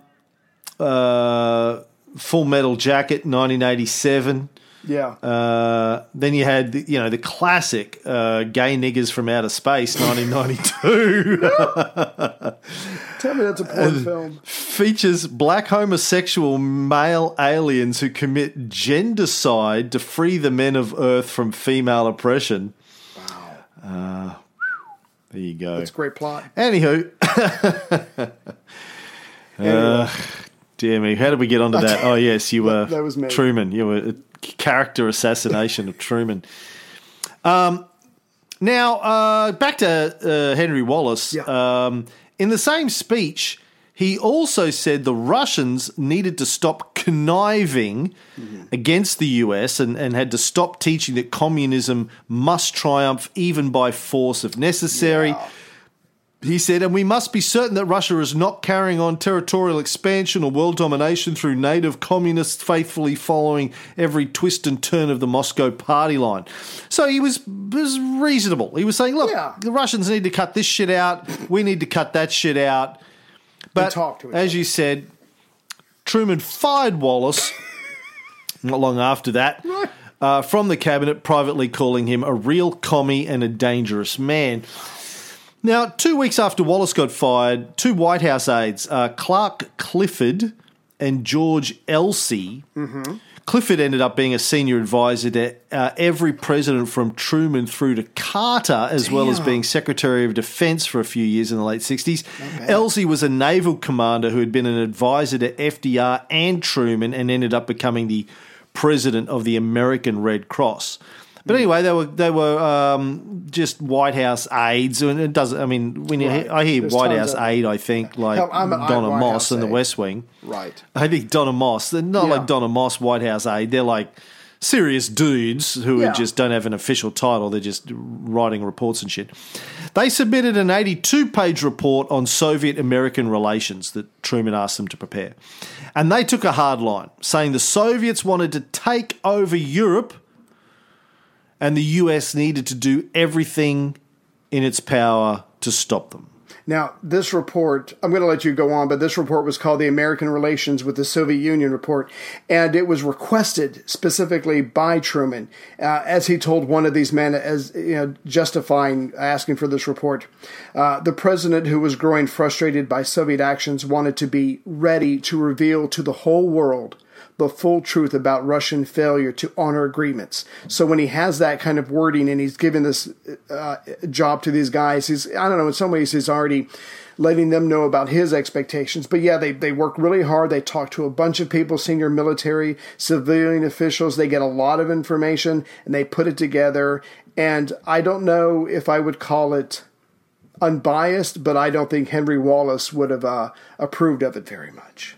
uh, Full Metal Jacket, 1987. Yeah. Uh, then you had, the, you know, the classic uh, Gay Niggers from Outer Space, 1992. Tell me that's a porn film. features black homosexual male aliens who commit gendercide to free the men of Earth from female oppression. Uh, there you go. It's a great plot. Anywho, Anyway, dear me, how did we get onto that? Oh, yes, you were That was me. Truman. You were a character assassination of Truman. Um, now, uh, back to uh, Henry Wallace. Yeah. Um, in the same speech, he also said the Russians needed to stop conniving Mm-hmm. against the US and, and had to stop teaching that communism must triumph even by force if necessary. Yeah. He said, and we must be certain that Russia is not carrying on territorial expansion or world domination through native communists faithfully following every twist and turn of the Moscow party line. So he was, was reasonable. He was saying, look, Yeah. the Russians need to cut this shit out. We need to cut that shit out. But as you said, Truman fired Wallace not long after that uh, from the cabinet, privately calling him a real commie and a dangerous man. Now, two weeks after Wallace got fired, two White House aides, uh, Clark Clifford and George Elsey, Clifford ended up being a senior advisor to uh, every president from Truman through to Carter, as well as being Secretary of Defense for a few years in the late 60s. Elsey was a naval commander who had been an advisor to FDR and Truman and ended up becoming the president of the American Red Cross. But anyway, they were they were um, just White House aides, and it doesn't. I mean, when you Right. I hear There's White House of- aide, I think like I'm I'm Donna White Moss House in The. West Wing. Right. I think Donna Moss. They're not Yeah. like Donna Moss, White House aide. They're like serious dudes who Yeah. just don't have an official title. They're just writing reports and shit. They submitted an 82 page report on Soviet American relations that Truman asked them to prepare. And they took a hard line, saying the Soviets wanted to take over Europe and the US needed to do everything in its power to stop them. Now, this report, I'm going to let you go on, but this report was called the American Relations with the Soviet Union Report, and it was requested specifically by Truman, uh, as he told one of these men, as you know, justifying asking for this report. Uh, the president, who was growing frustrated by Soviet actions, wanted to be ready to reveal to the whole world the full truth about Russian failure to honor agreements. So when he has that kind of wording and he's given this uh, job to these guys, he's I don't know in some ways he's already letting them know about his expectations. But yeah, they they work really hard. They talk to a bunch of people, senior military, civilian officials. They get a lot of information and they put it together. And I don't know if I would call it unbiased, but I don't think Henry Wallace would have uh, approved of it very much.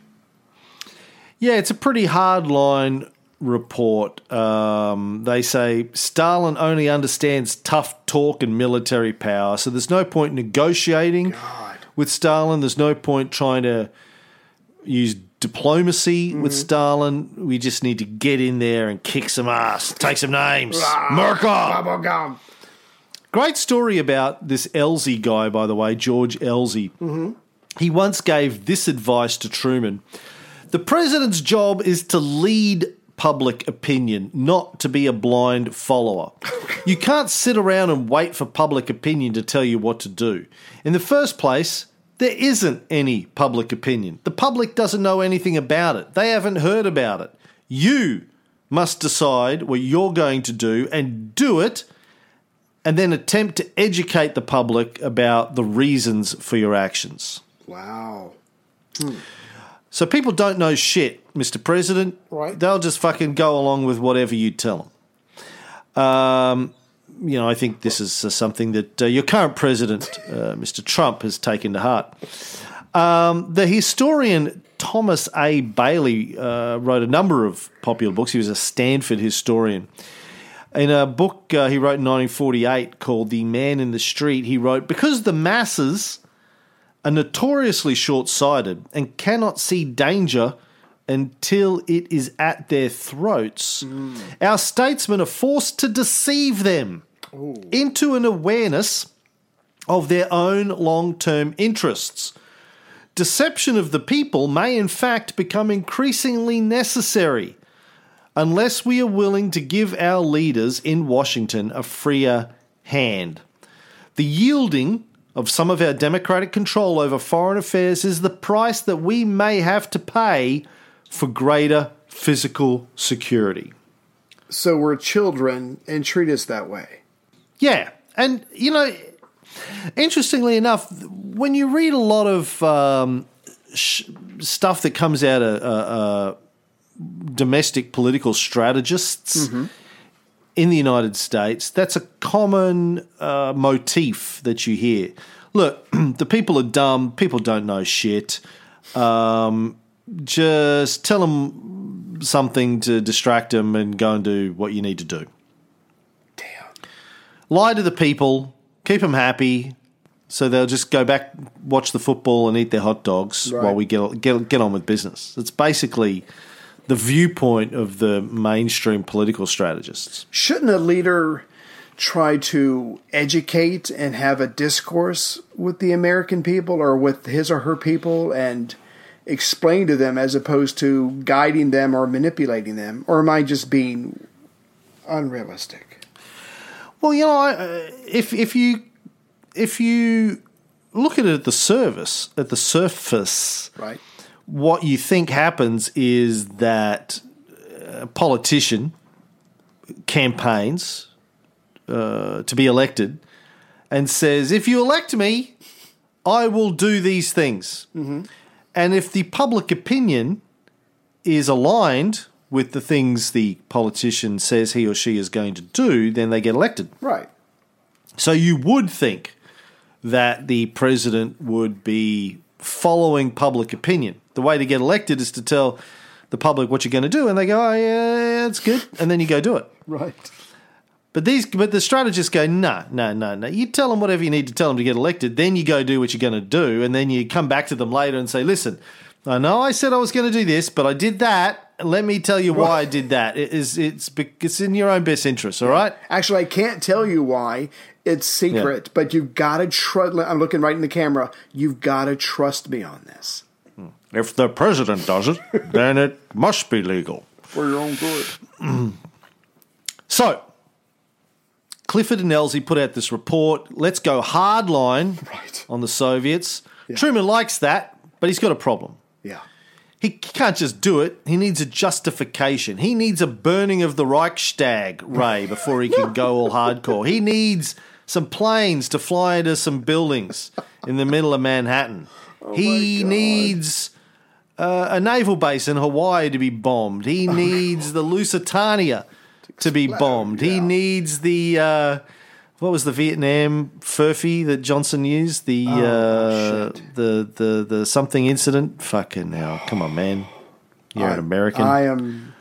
Yeah, it's a pretty hard line report. Um, they say Stalin only understands tough talk and military power, so there's no point negotiating God. with Stalin. There's no point trying to use diplomacy with Stalin. We just need to get in there and kick some ass, take some names. Bubblegum. Great story about this Elsey guy, by the way, George Elsey. He once gave this advice to Truman The president's job is to lead public opinion, not to be a blind follower. you can't sit around and wait for public opinion to tell you what to do. In the first place, there isn't any public opinion. The public doesn't know anything about it, they haven't heard about it. You must decide what you're going to do and do it and then attempt to educate the public about the reasons for your actions. Wow. Hmm. So people don't know shit, Mr. President. Right. They'll just fucking go along with whatever you tell them. Um, you know, I think this is uh, something that uh, your current president, uh, Mr. Trump, has taken to heart. Um, the historian Thomas A. Bailey uh, wrote a number of popular books. He was a Stanford historian. In a book uh, he wrote in 1948 called The Man in the Street, he wrote, Because the masses are notoriously short sighted and cannot see danger until it is at their throats, mm. our statesmen are forced to deceive them into an awareness of their own long term interests. Deception of the people may, in fact, become increasingly necessary unless we are willing to give our leaders in Washington a freer hand. The yielding of some of our democratic control over foreign affairs is the price that we may have to pay for greater physical security. So we're children and treat us that way. Yeah, and you know, interestingly enough, when you read a lot of um, sh- stuff that comes out of uh, uh, domestic political strategists in the United States, that's a common uh, motif that you hear. Look, the people are dumb. People don't know shit. Um, just tell them something to distract them and go and do what you need to do Damn. lie to the people, keep them happy, so they'll just go back, watch the football, and eat their hot dogs Right. while we get get get on with business. It's basically the viewpoint of the mainstream political strategists. Shouldn't a leader try to educate and have a discourse with the American people or with his or her people and explain to them as opposed to guiding them or manipulating them? Or am I just being unrealistic? Well, you know, I- uh, if if you if you look at it at the surface, at the surface, Right? What you think happens is that a politician campaigns uh, to be elected and says, if you elect me, I will do these things. And if the public opinion is aligned with the things the politician says he or she is going to do, then they get elected. Right. So you would think that the president would be following public opinion. The way to get elected is to tell the public what you're going to do, and they go, "Oh yeah, that's good," and then you go do it. Right. But these, but the strategists go, "No, no, no, no." You tell them whatever you need to tell them to get elected, then you go do what you're going to do, and then you come back to them later and say, "Listen, I know I said I was going to do this, but I did that. Let me tell you why I did that. It is, it's, it's in your own best interest, all right?" Actually, I can't tell you why. It's secret, but you've got to trust. I'm looking right in the camera. You've got to trust me on this. Hmm. If the president does it, then it must be legal. For your own good. So, Clifford and Elsey put out this report. Let's go hardline Right. on the Soviets. Truman likes that, but he's got a problem. Yeah. He can't just do it. He needs a justification. He needs a burning of the Reichstag, Ray, before he can go all hardcore. He needs some planes to fly into some buildings in the middle of Manhattan. He needs uh, a naval base in Hawaii to be bombed. He needs the Lusitania to be bombed. He needs the. Uh, what was the Vietnam furphy that Johnson used? The uh, the the the something incident. Fucking hell! Come on, man. You're an American. I am.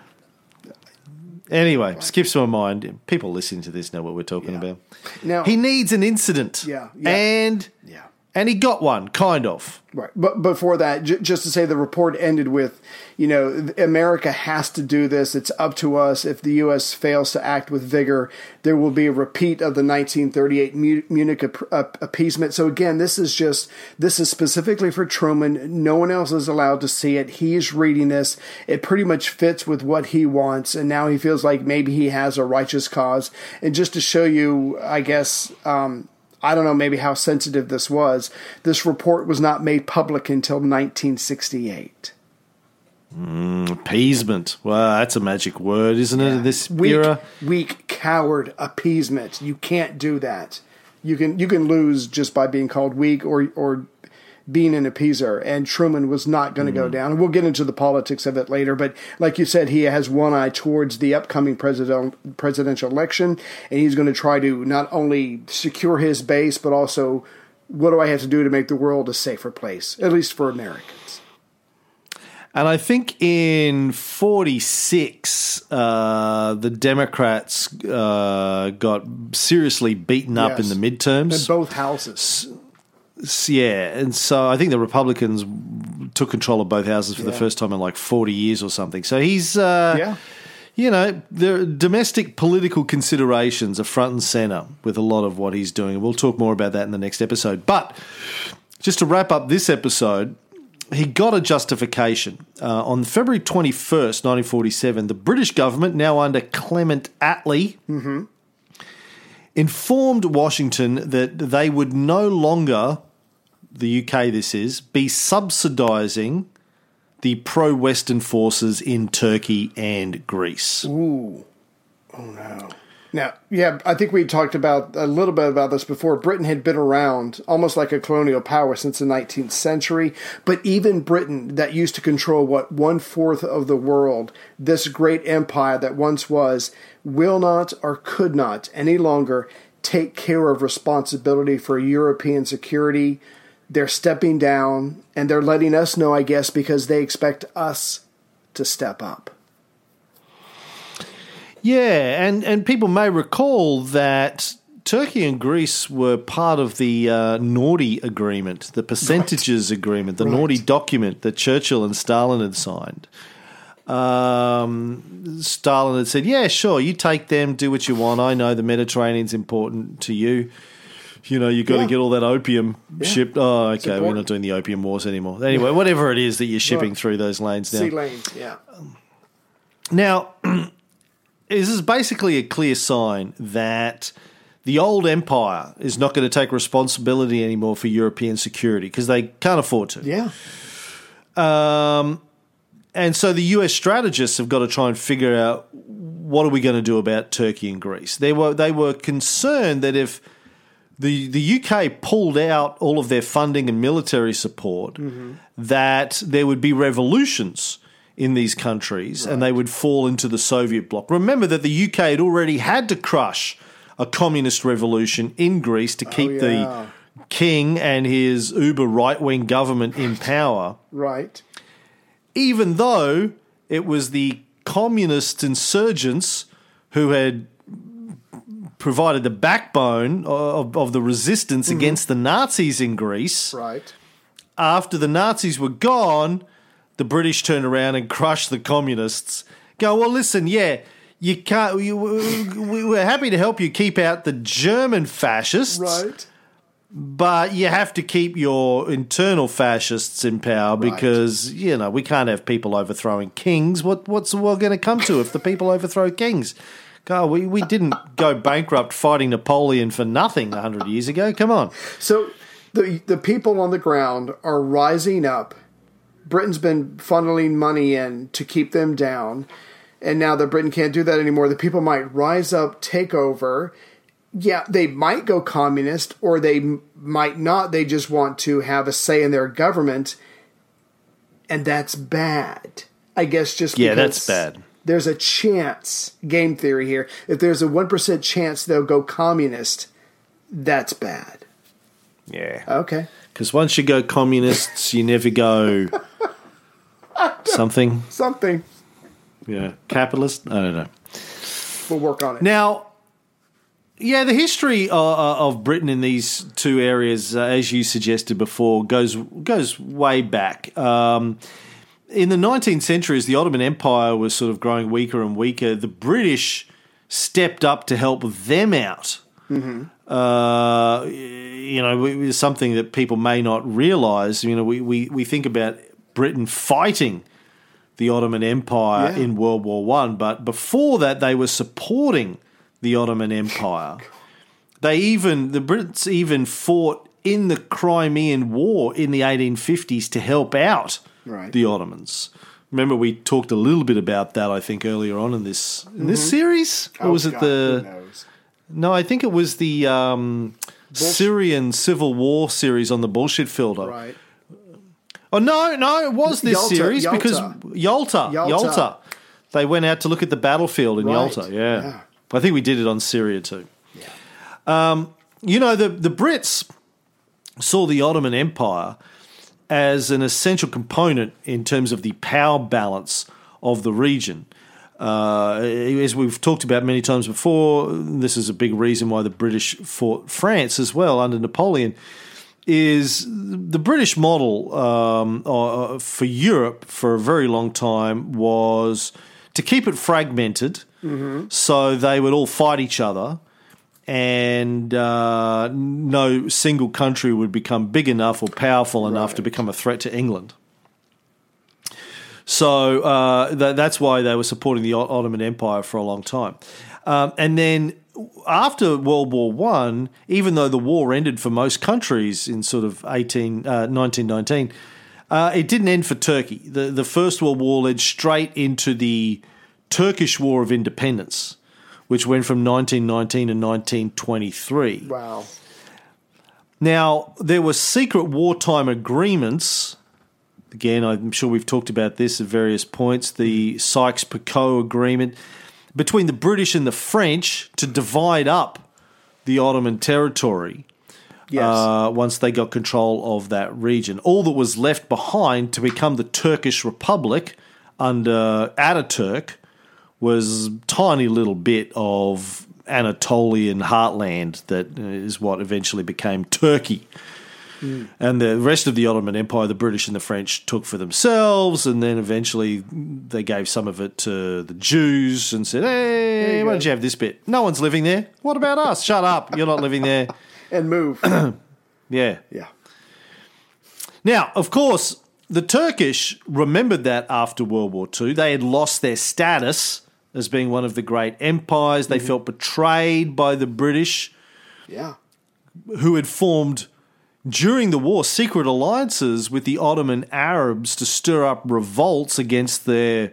anyway, skips my mind. People listening to this know what we're talking Yeah. about. Now- he needs an incident. Yeah, yeah. and Yeah. And he got one, kind of. Right. But before that, j- just to say the report ended with, you know, America has to do this. It's up to us. If the U.S. fails to act with vigor, there will be a repeat of the 1938 Munich appeasement. So again, this is just, this is specifically for Truman. No one else is allowed to see it. He's reading this. It pretty much fits with what he wants. And now he feels like maybe he has a righteous cause. And just to show you, I guess, um, I don't know maybe how sensitive this was. This report was not made public until 1968. Mm, appeasement. Well, that's a magic word, isn't it? In this weak, era, weak, coward appeasement. You can't do that. You can you can lose just by being called weak or or being an appeaser, and Truman was not going to mm. go down. And we'll get into the politics of it later. But like you said, he has one eye towards the upcoming president, presidential election, and he's going to try to not only secure his base, but also what do I have to do to make the world a safer place, at least for Americans. And I think in 46, uh, the Democrats uh, got seriously beaten up yes. in the midterms. In both houses yeah, and so I think the Republicans took control of both houses for yeah. the first time in like forty years or something. So he's, uh, yeah. you know, the domestic political considerations are front and center with a lot of what he's doing. We'll talk more about that in the next episode. But just to wrap up this episode, he got a justification. Uh, on February 21st, 1947, the British government, now under Clement Attlee, mm-hmm. informed Washington that they would no longer the UK this is, be subsidising the pro Western forces in Turkey and Greece. Ooh. Oh no. Now, yeah, I think we talked about a little bit about this before. Britain had been around almost like a colonial power since the 19th century, but even Britain, that used to control what one fourth of the world, this great empire that once was, will not or could not any longer take care of responsibility for European security, they're stepping down and they're letting us know, I guess, because they expect us to step up. Yeah, and, and people may recall that Turkey and Greece were part of the uh, naughty agreement, the percentages right. agreement, the right. naughty document that Churchill and Stalin had signed. Um, Stalin had said, "Yeah, sure, you take them, do what you want. I know the Mediterranean's important to you." You know, you've got to get all that opium yeah. shipped. Oh, okay, we're not doing the opium wars anymore. Anyway, whatever it is that you're shipping right. through those lanes now. Sea lanes, yeah. Now, this is basically a clear sign that the old empire is not going to take responsibility anymore for European security because they can't afford to. Yeah. Um, and so the US strategists have got to try and figure out what are we going to do about Turkey and Greece. They were they were concerned that if the the UK pulled out all of their funding and military support, mm-hmm. that there would be revolutions in these countries right. and they would fall into the Soviet bloc. Remember that the UK had already had to crush a communist revolution in Greece to keep oh, yeah. the king and his uber right wing government in power. Right. Even though it was the communist insurgents who had provided the backbone of, of the resistance mm-hmm. against the Nazis in Greece. Right. After the Nazis were gone, the British turned around and crushed the communists. Go, well, listen, yeah, you can't. You, we're happy to help you keep out the German fascists. Right. But you have to keep your internal fascists in power because right. you know we can't have people overthrowing kings. What what's the world going to come to if the people overthrow kings? God, we, we didn't go bankrupt fighting Napoleon for nothing 100 years ago. Come on. So the, the people on the ground are rising up. Britain's been funneling money in to keep them down. And now that Britain can't do that anymore, the people might rise up, take over. Yeah, they might go communist or they might not. They just want to have a say in their government. And that's bad. I guess just yeah, that's bad there's a chance, game theory here, if there's a 1% chance they'll go communist, that's bad. Yeah. Okay. Because once you go communists, you never go something. Something. Yeah, Capitalist? I don't know. We'll work on it. Now, yeah, the history uh, uh, of Britain in these two areas, uh, as you suggested before, goes goes way back. Um, in the 19th century, as the Ottoman Empire was sort of growing weaker and weaker, the British stepped up to help them out. Uh, you know, it's something that people may not realise. You know, we, we, we think about Britain fighting the Ottoman Empire Yeah. in World War One, but before that, they were supporting the Ottoman Empire. They even the Brits even fought in the Crimean War in the 1850s to help out Right. the Ottomans. Remember, we talked a little bit about that. I think earlier on in this in this series, or Oh, was it the? No, I think it was the um, Syrian Civil War series on the bullshit filter. Right. Oh no, no, it was this Yalta, series Yalta. because Yalta, Yalta. Yalta, They went out to look at the battlefield in Right, Yalta. Yeah. yeah. I think we did it on Syria too. Yeah. Um, you know, the the Brits saw the Ottoman Empire as an essential component in terms of the power balance of the region. Uh, as we've talked about many times before, this is a big reason why the British fought France as well under Napoleon. Is the British model um, uh, for Europe for a very long time was to keep it fragmented, so they would all fight each other, and uh, no single country would become big enough or powerful enough to become a threat to England. So uh, th- that's why they were supporting the Ottoman Empire for a long time. Um, and then after World War One, even though the war ended for most countries in sort of 18, uh, 1919, uh, it didn't end for Turkey. The, the First World War led straight into the Turkish War of Independence, which went from 1919 to 1923. Wow. Now, there were secret wartime agreements. Again, I'm sure we've talked about this at various points. The Sykes Picot Agreement between the British and the French to divide up the Ottoman territory Yes. uh, once they got control of that region. All that was left behind to become the Turkish Republic under Ataturk was a tiny little bit of Anatolian heartland that uh, is what eventually became Turkey. Hmm. And the rest of the Ottoman Empire, the British and the French took for themselves, and then eventually they gave some of it to the Jews and said, Hey, why go. don't you have this bit? No one's living there. What about us? Shut up. You're not living there. and move. Yeah. yeah. Now, of course, the Turkish remembered that after World War II. They had lost their status as being one of the great empires. They mhm. felt betrayed by the British, Yeah. who had formed during the war secret alliances with the Ottoman Arabs to stir up revolts against their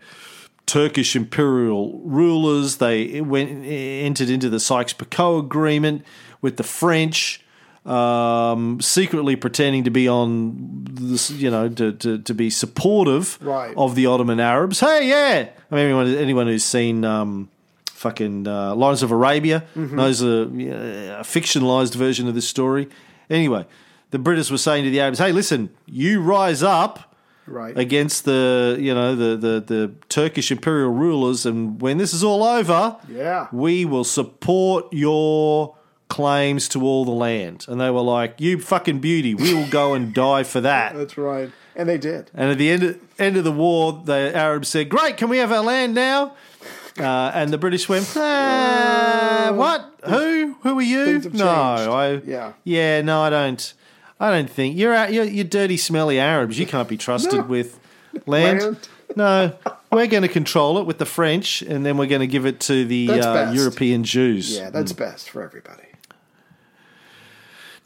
Turkish imperial rulers. They went entered into the Sykes-Picot Agreement with the French, um, secretly pretending to be on this, you know, to, to, to be supportive Right. of the Ottoman Arabs. Hey, yeah, I mean, anyone anyone who's seen. Um, Fucking uh, Lawrence of Arabia knows a, a fictionalized version of this story. Anyway, the British were saying to the Arabs, "Hey, listen, you rise up Right. against the you know the, the the Turkish imperial rulers, and when this is all over, Yeah. we will support your claims to all the land." And they were like, "You fucking beauty, we will go and die for that." That's right. And they did. And at the end of, end of the war, the Arabs said, "Great, can we have our land now?" Uh, and the British went, "Ah, "What? Who? Who are you?" No. I Yeah. yeah, no, I don't. I don't think you're out. You're, you're dirty, smelly Arabs. You can't be trusted No. with land. Land. No, we're going to control it with the French, and then we're going to give it to the uh. European Jews. Yeah, that's best for everybody.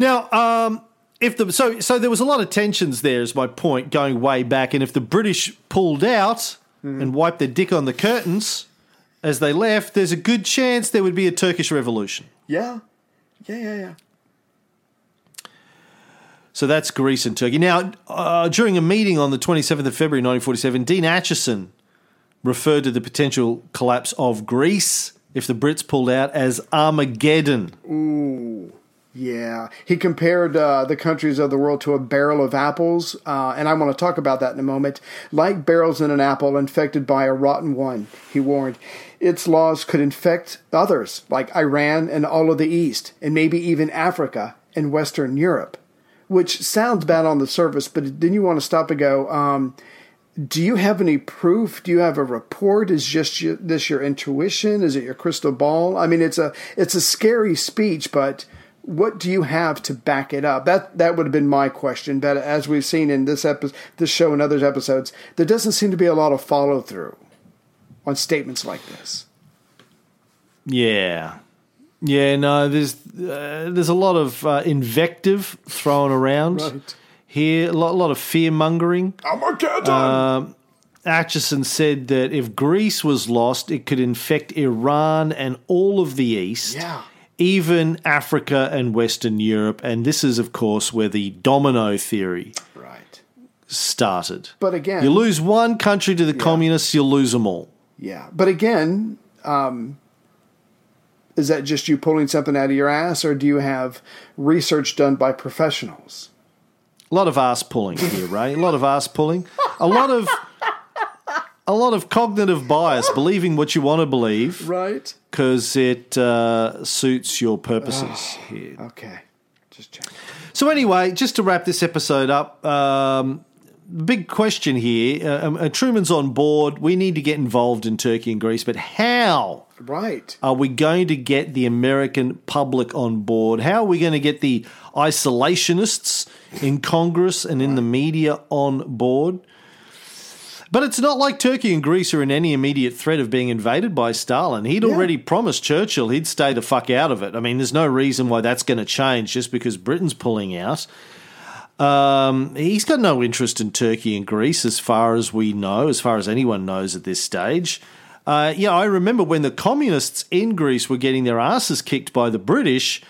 Now, um, if the so so there was a lot of tensions there, is my point, going way back. And if the British pulled out and wiped their dick on the curtains as they left, there's a good chance there would be a Turkish revolution. Yeah. Yeah, yeah, yeah. So that's Greece and Turkey. Now, uh, during a meeting on the 27th of February 1947, Dean Acheson referred to the potential collapse of Greece if the Brits pulled out as Armageddon. Ooh. Yeah, he compared uh, the countries of the world to a barrel of apples, uh, and I want to talk about that in a moment. Like barrels in an apple infected by a rotten one, he warned, its laws could infect others, like Iran and all of the East, and maybe even Africa and Western Europe. Which sounds bad on the surface, but then you want to stop and go, um, do you have any proof? Do you have a report? Is just your, this your intuition? Is it your crystal ball? I mean, it's a it's a scary speech, but what do you have to back it up? That that would have been my question. But as we've seen in this episode, this show and others episodes, there doesn't seem to be a lot of follow through on statements like this. Yeah, yeah. No, there's uh, there's a lot of uh, invective thrown around Right. here. A lot, a lot of fear mongering. Armageddon. Um, Acheson said that if Greece was lost, it could infect Iran and all of the East. Yeah. Even Africa and Western Europe. And this is, of course, where the domino theory right. started. But again, You lose one country to the communists, you'll lose them all. Yeah, but again, um, is that just you pulling something out of your ass, or do you have research done by professionals? A lot of ass pulling here, Ray. A lot of ass pulling. A lot of a lot of cognitive bias, believing what you want to believe Right. because it uh, suits your purposes here. Okay. Just check. So anyway, just to wrap this episode up, um, big question here: uh, um, uh, Truman's on board. We need to get involved in Turkey and Greece, but how? Right. Are we going to get the American public on board? How are we going to get the isolationists in Congress and in the media on board? But it's not like Turkey and Greece are in any immediate threat of being invaded by Stalin. He'd already promised Churchill he'd stay the fuck out of it. I mean, there's no reason why that's going to change just because Britain's pulling out. Um, he's got no interest in Turkey and Greece, as far as we know, as far as anyone knows at this stage. Uh, yeah, I remember when the communists in Greece were getting their asses kicked by the British.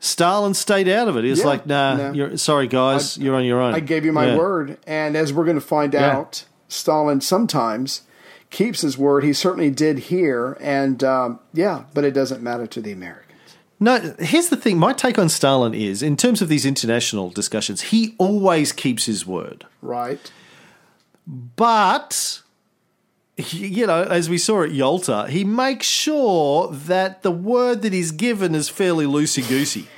Stalin stayed out of it. He was Yeah, like, "Nah, no. you're sorry, guys, you're on your own." I gave you my Yeah. word, and as we're going to find Yeah. out, Stalin sometimes keeps his word. He certainly did here, and um, yeah, but it doesn't matter to the Americans. No, here's the thing. My take on Stalin is, in terms of these international discussions, he always keeps his word. Right. But, you know, as we saw at Yalta, he makes sure that the word that he's given is fairly loosey goosey.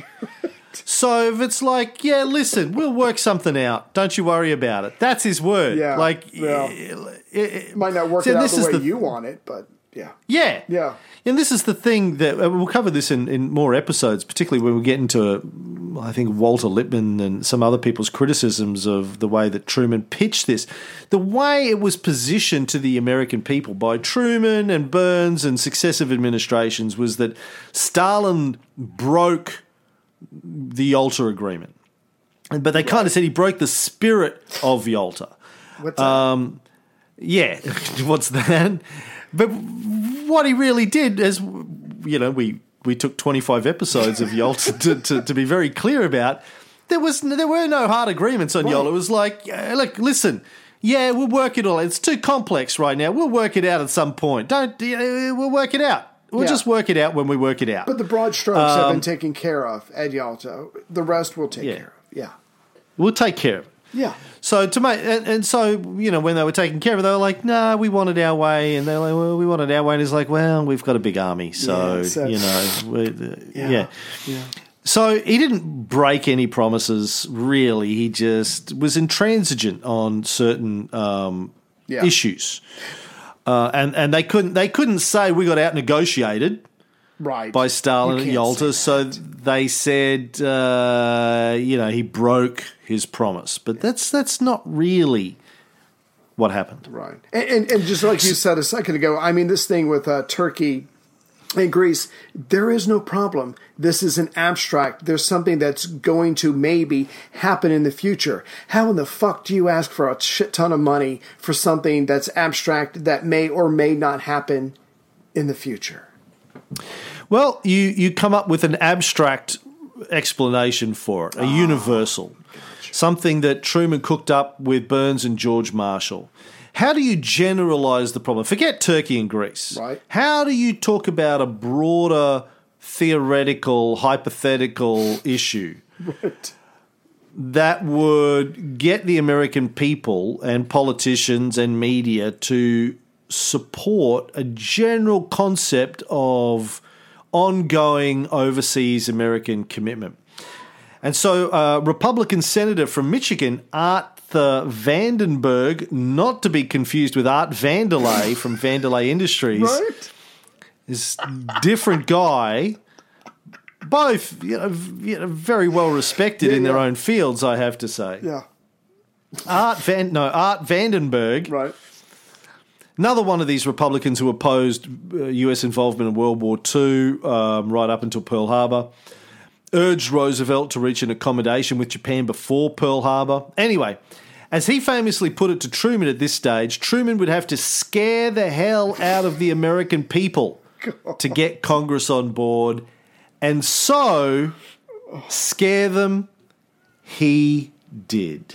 So if it's like, yeah, listen, we'll work something out. Don't you worry about it. That's his word. Yeah, Like, yeah. it- it- Might not work it out this the is way the- you want it, but yeah. Yeah. Yeah. And this is the thing that uh, we'll cover this in, in more episodes, particularly when we get into, I think, Walter Lippmann and some other people's criticisms of the way that Truman pitched this. The way it was positioned to the American people by Truman and Byrnes and successive administrations was that Stalin broke the Yalta Agreement. But they kind of said he broke the spirit of Yalta. What's that? Um, yeah, what's that? But what he really did, is, you know, we we took twenty five episodes of Yalta to, to, to be very clear about. There was there were no hard agreements on Yalta. It was like, look, listen, yeah, we'll work it all. It's too complex right now. We'll work it out at some point. Don't we'll work it out. We'll Yeah. just work it out when we work it out. but the broad strokes have been taken care of at Yalta. The rest we'll take Um, Yeah. care of. Yeah. we'll take care of it. Yeah. So to make and, and so you know when they were taking care of it, they were like, "Nah, we want it our way," and they're like, "Well, we want it our way." And it's like, "Well, we've got a big army, so Yeah, so- you know, uh, yeah. Yeah. So he didn't break any promises. Really, he just was intransigent on certain um, Yeah. issues, uh, and and they couldn't they couldn't say we got out negotiated Right. by Stalin at Yalta. So they said, uh, you know, he broke his promise. But that's that's not really what happened. Right. And, and, and just like you said a second ago, I mean, this thing with uh, Turkey and Greece, there is no problem. This is an abstract. There's something that's going to maybe happen in the future. How in the fuck do you ask for a shit ton of money for something that's abstract that may or may not happen in the future? Well, you you come up with an abstract explanation for it, a ah, universal, something that Truman cooked up with Byrnes and George Marshall. How do you generalize the problem? Forget Turkey and Greece. Right. How do you talk about a broader theoretical, hypothetical issue Right. that would get the American people and politicians and media to support a general concept of ongoing overseas American commitment. And so, uh, Republican Senator from Michigan, Arthur Vandenberg, not to be confused with Art Vandelay from Vandelay Industries, Right. is different guy. Both, you know, you know, very well respected Yeah, in their yeah. own fields, I have to say. Yeah. Art Van, no, Art Vandenberg, Right. another one of these Republicans who opposed uh, U.S. involvement in World War II um, right up until Pearl Harbor, urged Roosevelt to reach an accommodation with Japan before Pearl Harbor. Anyway, as he famously put it to Truman at this stage, Truman would have to scare the hell out of the American people to get Congress on board, and so scare them he did.